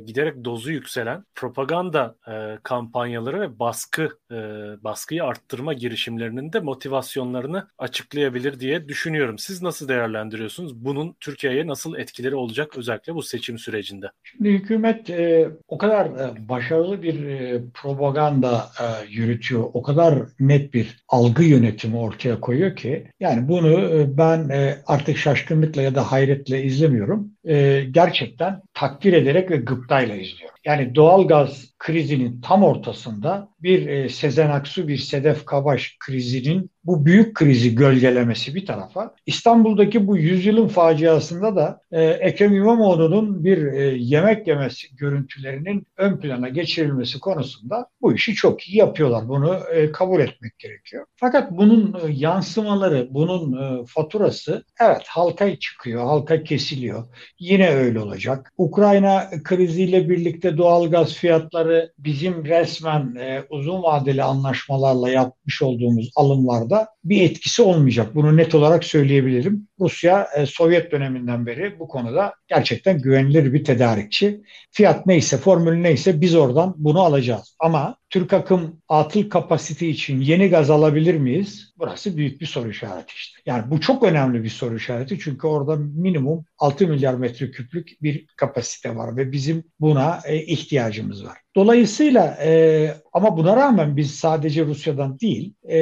giderek dozu yükselen propaganda e, kampanyaları ve baskı e, baskıyı arttırma girişimlerinin de motivasyonlarını açıklayabilir diye düşünüyorum. Siz nasıl değerlendiriyorsunuz? Bunun Türkiye'ye nasıl etkileri olacak özellikle bu seçim sürecinde? Şimdi hükümet e, o kadar e, başarılı bir e, propaganda e, yürütüyor, o kadar net bir algı yönetimi ortaya koyuyor ki yani bunu e, ben e, artık şaşkınlıkla ya da hayretle izlemiyorum. E, gerçekten takdir ederek ve gıptayla izliyorum. Yani doğal gaz krizinin tam ortasında bir e, Sezen Aksu, bir Sedef Kabaş krizinin bu büyük krizi gölgelemesi bir tarafa. İstanbul'daki bu yüzyılın faciasında da e, Ekrem İmamoğlu'nun bir e, yemek yemesi görüntülerinin ön plana geçirilmesi konusunda bu işi çok iyi yapıyorlar. Bunu e, kabul etmek gerekiyor. Fakat bunun e, yansımaları, bunun e, faturası evet halka çıkıyor, halka kesiliyor. Yine öyle olacak. Ukrayna kriziyle birlikte doğal gaz fiyatları bizim resmen e, uzun vadeli anlaşmalarla yapmış olduğumuz alımlarda bir etkisi olmayacak. Bunu net olarak söyleyebilirim. Rusya e, Sovyet döneminden beri bu konuda gerçekten güvenilir bir tedarikçi. Fiyat neyse, formül neyse biz oradan bunu alacağız. Ama Türk akım atıl kapasite için yeni gaz alabilir miyiz? Burası büyük bir soru işareti işte. Yani bu çok önemli bir soru işareti çünkü orada minimum 6 milyar metreküplük bir kapasite var ve bizim buna e, ihtiyacımız var. Dolayısıyla e, ama buna rağmen biz sadece Rusya'dan değil e,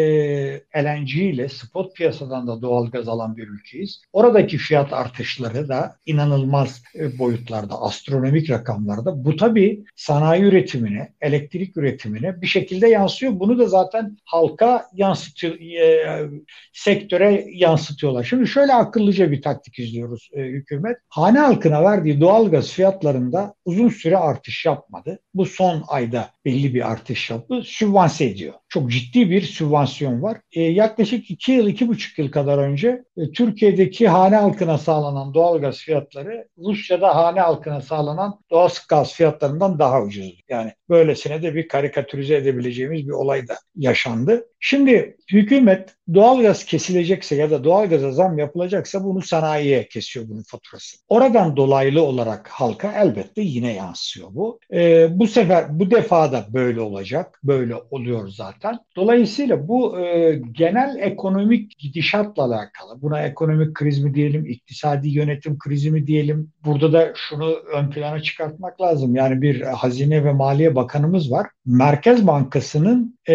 LNG ile spot piyasadan da doğal gaz alan bir ülkeyiz. Oradaki fiyat artışları da inanılmaz e, boyutlarda, astronomik rakamlarda. Bu tabii sanayi üretimine, elektrik üretimine bir şekilde yansıyor. Bunu da zaten halka yansıtıyor, e, sektöre yansıtıyorlar. Şimdi şöyle akıllıca bir taktik izliyoruz e, hükümet. Hane halkına verdiği doğal gaz fiyatlarında uzun süre artış yapmadı. Bu son ayda belli bir artış yapı sübvanse ediyor. Çok ciddi bir sübvansiyon var. E, yaklaşık 2 yıl, 2,5 yıl kadar önce e, Türkiye'deki hane halkına sağlanan doğal gaz fiyatları Rusya'da hane halkına sağlanan doğal gaz fiyatlarından daha ucuzdu. Yani böylesine de bir karikatürize edebileceğimiz bir olay da yaşandı. Şimdi hükümet doğalgaz kesilecekse ya da doğalgaza zam yapılacaksa bunu sanayiye kesiyor bunun faturası. Oradan dolaylı olarak halka elbette yine yansıyor bu. E, bu sefer bu defa da böyle olacak. Böyle oluyor zaten. Dolayısıyla bu e, genel ekonomik gidişatla alakalı. Buna ekonomik kriz mi diyelim, iktisadi yönetim krizi mi diyelim. Burada da şunu ön plana çıkartmak lazım. Yani bir Hazine ve Maliye Bakanımız var. Merkez Bankası'nın e,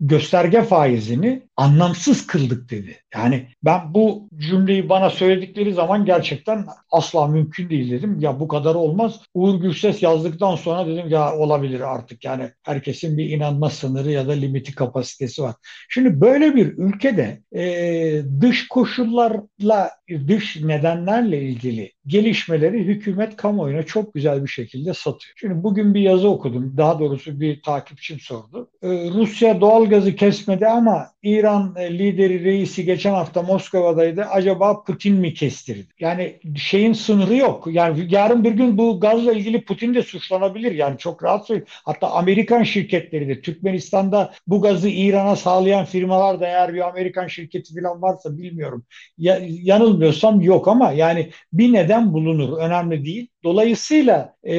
gösterge faizini anlamsız kıldık dedi. Yani ben bu cümleyi bana söyledikleri zaman gerçekten asla mümkün değil dedim. Ya bu kadar olmaz. Uğur Gürses yazdıktan sonra dedim ya olabilir artık. Yani herkesin bir inanma sınırı ya da limiti kapasitesi var. Şimdi böyle bir ülkede e, dış koşullarla, dış nedenlerle ilgili gelişmeleri hükümet kamuoyuna çok güzel bir şekilde satıyor. Şimdi bugün bir yazı okudum. Daha doğrusu bir takipçim sordu. Ee, Rusya doğalgazı kesmedi ama İran e, lideri reisi geçen hafta Moskova'daydı. Acaba Putin mi kestirdi? Yani şeyin sınırı yok. Yani yarın bir gün bu gazla ilgili Putin de suçlanabilir. Yani çok rahat söyleyeyim. Hatta Amerikan şirketleri de Türkmenistan'da bu gazı İran'a sağlayan firmalar da eğer bir Amerikan şirketi falan varsa bilmiyorum. Ya, yanılmıyorsam yok ama yani bir neden bulunur. Önemli değil. Dolayısıyla e,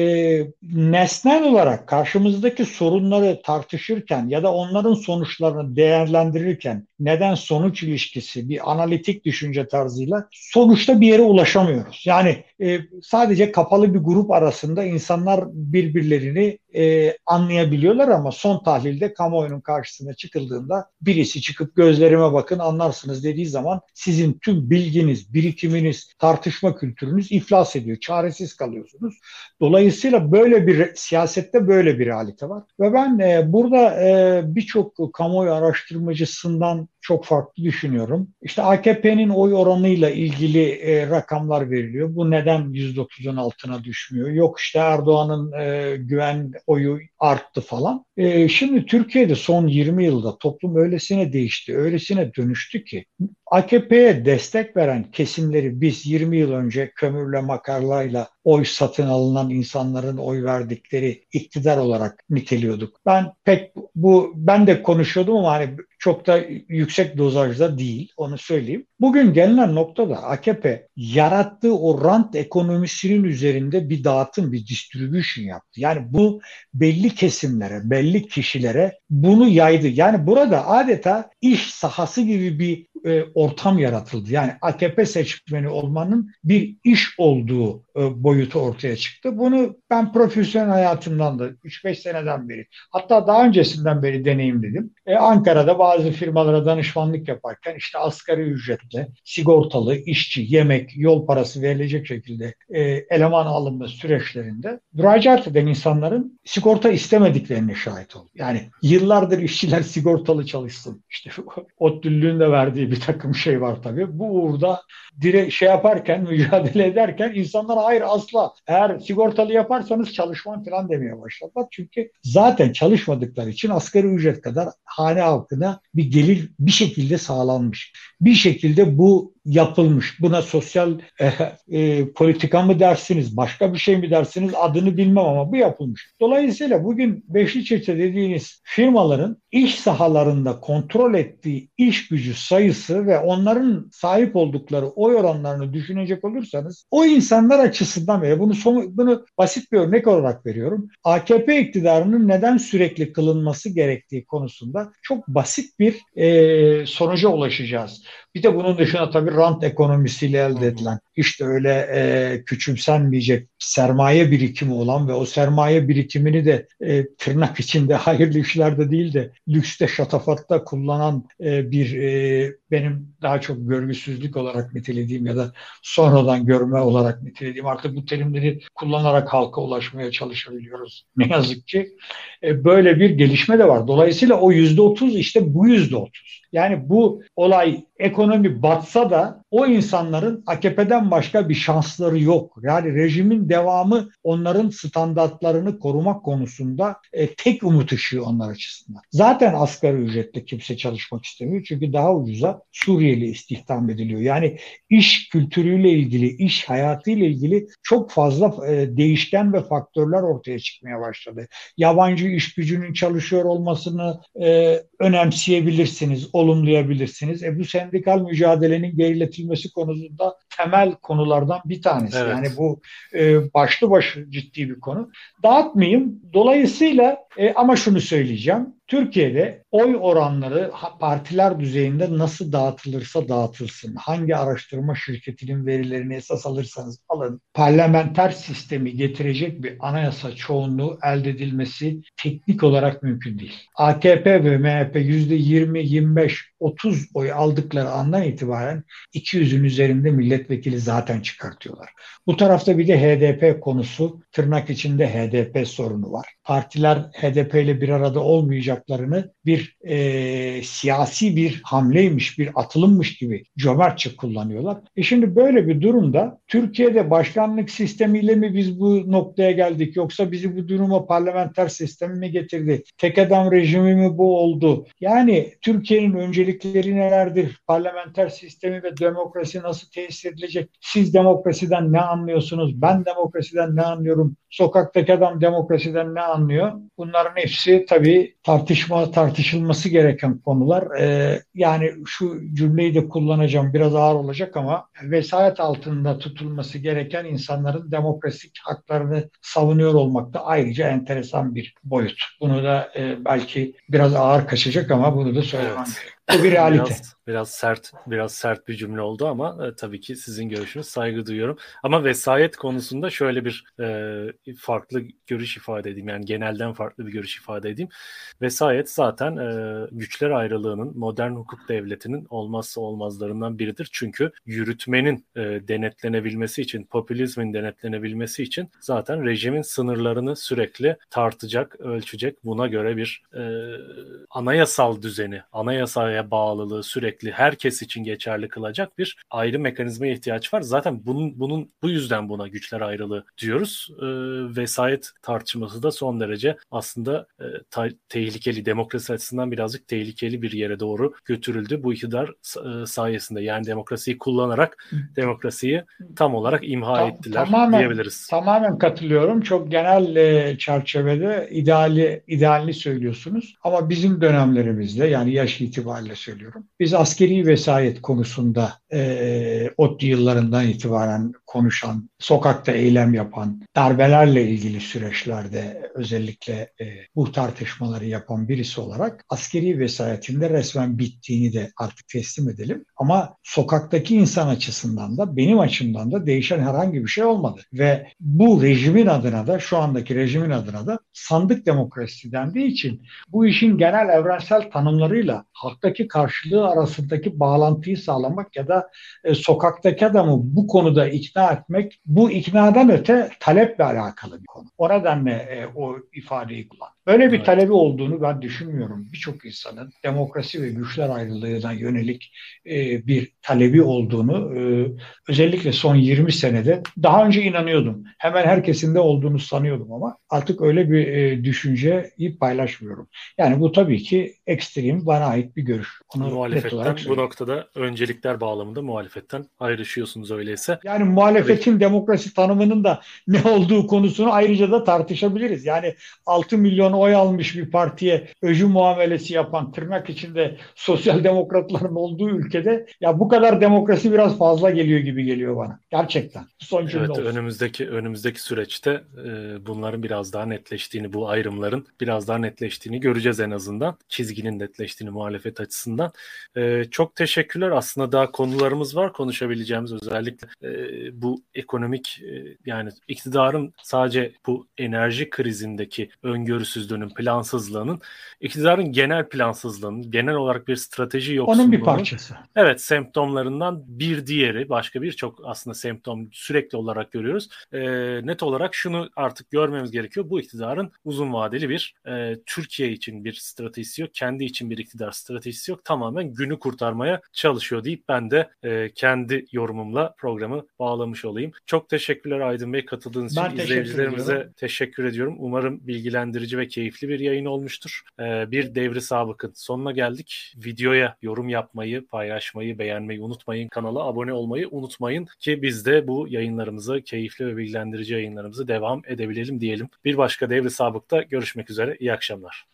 nesnel olarak karşımızdaki sorunları tartışırken ya da onların sonuçlarını değerlendirirken neden sonuç ilişkisi bir analitik düşünce tarzıyla sonuçta bir yere ulaşamıyoruz. Yani e, sadece kapalı bir grup arasında insanlar birbirlerini e, anlayabiliyorlar ama son tahlilde kamuoyunun karşısına çıkıldığında birisi çıkıp gözlerime bakın anlarsınız dediği zaman sizin tüm bilginiz, birikiminiz, tartışma kültürünüz iflas ediyor. Çaresiz kalıyorsunuz. Dolayısıyla böyle bir siyasette böyle bir realite var. Ve ben e, burada e, birçok kamuoyu araştırmacısından çok farklı düşünüyorum. İşte AKP'nin oy oranıyla ilgili e, rakamlar veriliyor. Bu neden %30'un altına düşmüyor? Yok işte Erdoğan'ın e, güven oyu arttı falan. E, şimdi Türkiye'de son 20 yılda toplum öylesine değişti, öylesine dönüştü ki AKP'ye destek veren kesimleri biz 20 yıl önce kömürle makarlayla oy satın alınan insanların oy verdikleri iktidar olarak niteliyorduk. Ben pek bu ben de konuşuyordum ama hani çok da yüksek dozajda değil onu söyleyeyim. Bugün gelinen noktada AKP yarattığı o rant ekonomisinin üzerinde bir dağıtım, bir distribution yaptı. Yani bu belli kesimlere, belli kişilere bunu yaydı. Yani burada adeta iş sahası gibi bir e, ortam yaratıldı. Yani AKP seçmeni olmanın bir iş olduğu e, boyutu ortaya çıktı. Bunu ben profesyonel hayatımdan da 3-5 seneden beri hatta daha öncesinden beri deneyimledim. E, Ankara'da bazı firmalara danışmanlık yaparken işte asgari ücretle sigortalı, işçi, yemek, yol parası verilecek şekilde e, eleman alınma süreçlerinde müracaat eden insanların sigorta istemediklerine şahit oldum. Yani yıllardır işçiler sigortalı çalışsın. İşte ODTÜ'lüğün de verdiği bir takım şey var tabii. Bu uğurda dire şey yaparken, mücadele ederken insanlar hayır asla eğer sigortalı yaparsanız çalışmam falan demeye başladılar. Çünkü zaten çalışmadıkları için asgari ücret kadar hane halkına bir gelir bir şekilde sağlanmış. Bir şekilde bu yapılmış. Buna sosyal e, e, politika mı dersiniz, başka bir şey mi dersiniz adını bilmem ama bu yapılmış. Dolayısıyla bugün beşli çete dediğiniz firmaların iş sahalarında kontrol ettiği iş gücü sayısı ve onların sahip oldukları oy oranlarını düşünecek olursanız o insanlar açısından ve bunu son, bunu basit bir örnek olarak veriyorum. AKP iktidarının neden sürekli kılınması gerektiği konusunda çok basit bir e, sonuca ulaşacağız. Bir de bunun dışında tabii rant ekonomisiyle elde edilen işte öyle e, küçümsenmeyecek sermaye birikimi olan ve o sermaye birikimini de e, tırnak içinde hayırlı işlerde değil de lükste şatafatta kullanan e, bir e, benim daha çok görgüsüzlük olarak nitelediğim ya da sonradan görme olarak nitelediğim artık bu terimleri kullanarak halka ulaşmaya çalışabiliyoruz. Ne yazık ki e, böyle bir gelişme de var. Dolayısıyla o yüzde otuz işte bu yüzde otuz. Yani bu olay ekonomi batsa da o insanların AKP'den başka bir şansları yok. Yani rejimin devamı onların standartlarını korumak konusunda e, tek umut ışığı onlar açısından. Zaten asgari ücretle kimse çalışmak istemiyor çünkü daha ucuza Suriyeli istihdam ediliyor. Yani iş kültürüyle ilgili, iş hayatıyla ilgili çok fazla e, değişken ve faktörler ortaya çıkmaya başladı. Yabancı iş gücünün çalışıyor olmasını e, önemseyebilirsiniz, olumlayabilirsiniz. E, bu sendikal mücadelenin geriletilmesi konusunda temel konulardan bir tanesi. Evet. Yani bu e, başlı başı ciddi bir konu. Dağıtmayayım. Dolayısıyla e, ama şunu söyleyeceğim. Türkiye'de oy oranları partiler düzeyinde nasıl dağıtılırsa dağıtılsın, hangi araştırma şirketinin verilerini esas alırsanız alın, parlamenter sistemi getirecek bir anayasa çoğunluğu elde edilmesi teknik olarak mümkün değil. AKP ve MHP %20, 25, 30 oy aldıkları andan itibaren 200'ün üzerinde milletvekili zaten çıkartıyorlar. Bu tarafta bir de HDP konusu, tırnak içinde HDP sorunu var. Partiler HDP ile bir arada olmayacaklarını bir e, siyasi bir hamleymiş, bir atılımmış gibi cömertçe kullanıyorlar. E şimdi böyle bir durumda Türkiye'de başkanlık sistemiyle mi biz bu noktaya geldik yoksa bizi bu duruma parlamenter sistemi mi getirdi? Tek adam rejimi mi bu oldu? Yani Türkiye'nin öncelikleri nelerdir? Parlamenter sistemi ve demokrasi nasıl tesis edilecek? Siz demokrasiden ne anlıyorsunuz? Ben demokrasiden ne anlıyorum? Sokaktaki adam demokrasiden ne anlıyor? Bunların hepsi tabii tartışma tartışılması gereken konular. Ee, yani şu cümleyi de kullanacağım biraz ağır olacak ama vesayet altında tutulması gereken insanların demokratik haklarını savunuyor olmak da ayrıca enteresan bir boyut. Bunu da e, belki biraz ağır kaçacak ama bunu da söylemem evet. Bu bir realite. Biraz, biraz sert biraz sert bir cümle oldu ama e, tabii ki sizin görüşünüz saygı duyuyorum. Ama vesayet konusunda şöyle bir e, farklı görüş ifade edeyim. Yani genelden farklı bir görüş ifade edeyim. Vesayet zaten e, güçler ayrılığının modern hukuk devletinin olmazsa olmazlarından biridir. Çünkü yürütmenin e, denetlenebilmesi için, popülizmin denetlenebilmesi için zaten rejimin sınırlarını sürekli tartacak, ölçecek. Buna göre bir e, anayasal düzeni, anayasaya bağlılığı sürekli herkes için geçerli kılacak bir ayrı mekanizmaya ihtiyaç var. Zaten bunun bunun bu yüzden buna güçler ayrılığı diyoruz. E, vesayet tartışması da son derece aslında e, ta- tehlikeli, demokrasi açısından birazcık tehlikeli bir yere doğru götürüldü bu iktidar e, sayesinde. Yani demokrasiyi kullanarak demokrasiyi tam olarak imha Ta- ettiler tamamen, diyebiliriz. Tamamen katılıyorum. Çok genel e, çerçevede ideali idealini söylüyorsunuz. Ama bizim dönemlerimizde yani yaş itibariyle söylüyorum. Biz askeri vesayet konusunda e, ODTÜ yıllarından itibaren konuşan, sokakta eylem yapan, darbelerle ilgili süreçlerde özellikle e, bu tartışmaları yapan birisi olarak askeri vesayetinde resmen bittiğini de artık teslim edelim. Ama sokaktaki insan açısından da benim açımdan da değişen herhangi bir şey olmadı. Ve bu rejimin adına da şu andaki rejimin adına da sandık demokrasisi dendiği için bu işin genel evrensel tanımlarıyla halktaki karşılığı arasındaki bağlantıyı sağlamak ya da e, sokaktaki adamı bu konuda ikna etmek bu iknadan öte taleple alakalı bir konu. O nedenle o ifadeyi kullan. Böyle bir evet. talebi olduğunu ben düşünmüyorum. Birçok insanın demokrasi ve güçler ayrılığına yönelik e, bir talebi olduğunu e, özellikle son 20 senede daha önce inanıyordum. Hemen herkesin de olduğunu sanıyordum ama artık öyle bir e, düşünceyi paylaşmıyorum. Yani bu tabii ki ekstrem bana ait bir görüş. Onu muhalefetten bu noktada öncelikler bağlamında muhalefetten ayrışıyorsunuz öyleyse. Yani muhalefetin tabii. demokrasi tanımının da ne olduğu konusunu ayrıca da tartışabiliriz. Yani 6 milyon milyon oy almış bir partiye öcü muamelesi yapan tırnak içinde sosyal demokratların olduğu ülkede ya bu kadar demokrasi biraz fazla geliyor gibi geliyor bana. Gerçekten. Son evet, olsun. önümüzdeki önümüzdeki süreçte e, bunların biraz daha netleştiğini, bu ayrımların biraz daha netleştiğini göreceğiz en azından. Çizginin netleştiğini muhalefet açısından. E, çok teşekkürler. Aslında daha konularımız var konuşabileceğimiz özellikle e, bu ekonomik e, yani iktidarın sadece bu enerji krizindeki öngörüsüz güçsüzlüğünün, plansızlığının, iktidarın genel plansızlığının, genel olarak bir strateji yoksunluğunun. Onun bir parçası. Evet, semptomlarından bir diğeri, başka birçok aslında semptom sürekli olarak görüyoruz. E, net olarak şunu artık görmemiz gerekiyor. Bu iktidarın uzun vadeli bir e, Türkiye için bir stratejisi yok, kendi için bir iktidar stratejisi yok. Tamamen günü kurtarmaya çalışıyor deyip ben de e, kendi yorumumla programı bağlamış olayım. Çok teşekkürler Aydın Bey katıldığınız için. Ben İzleyicilerimize ediyorum. teşekkür ediyorum. Umarım bilgilendirici ve keyifli bir yayın olmuştur. E, bir devri sabıkın sonuna geldik. Videoya yorum yapmayı, paylaşmayı, beğenmeyi unutmayın. Kanala abone olmayı unutmayın ki biz de bu yayınlarımızı, keyifli ve bilgilendirici yayınlarımızı devam edebilelim diyelim. Bir başka devri sabıkta görüşmek üzere. İyi akşamlar.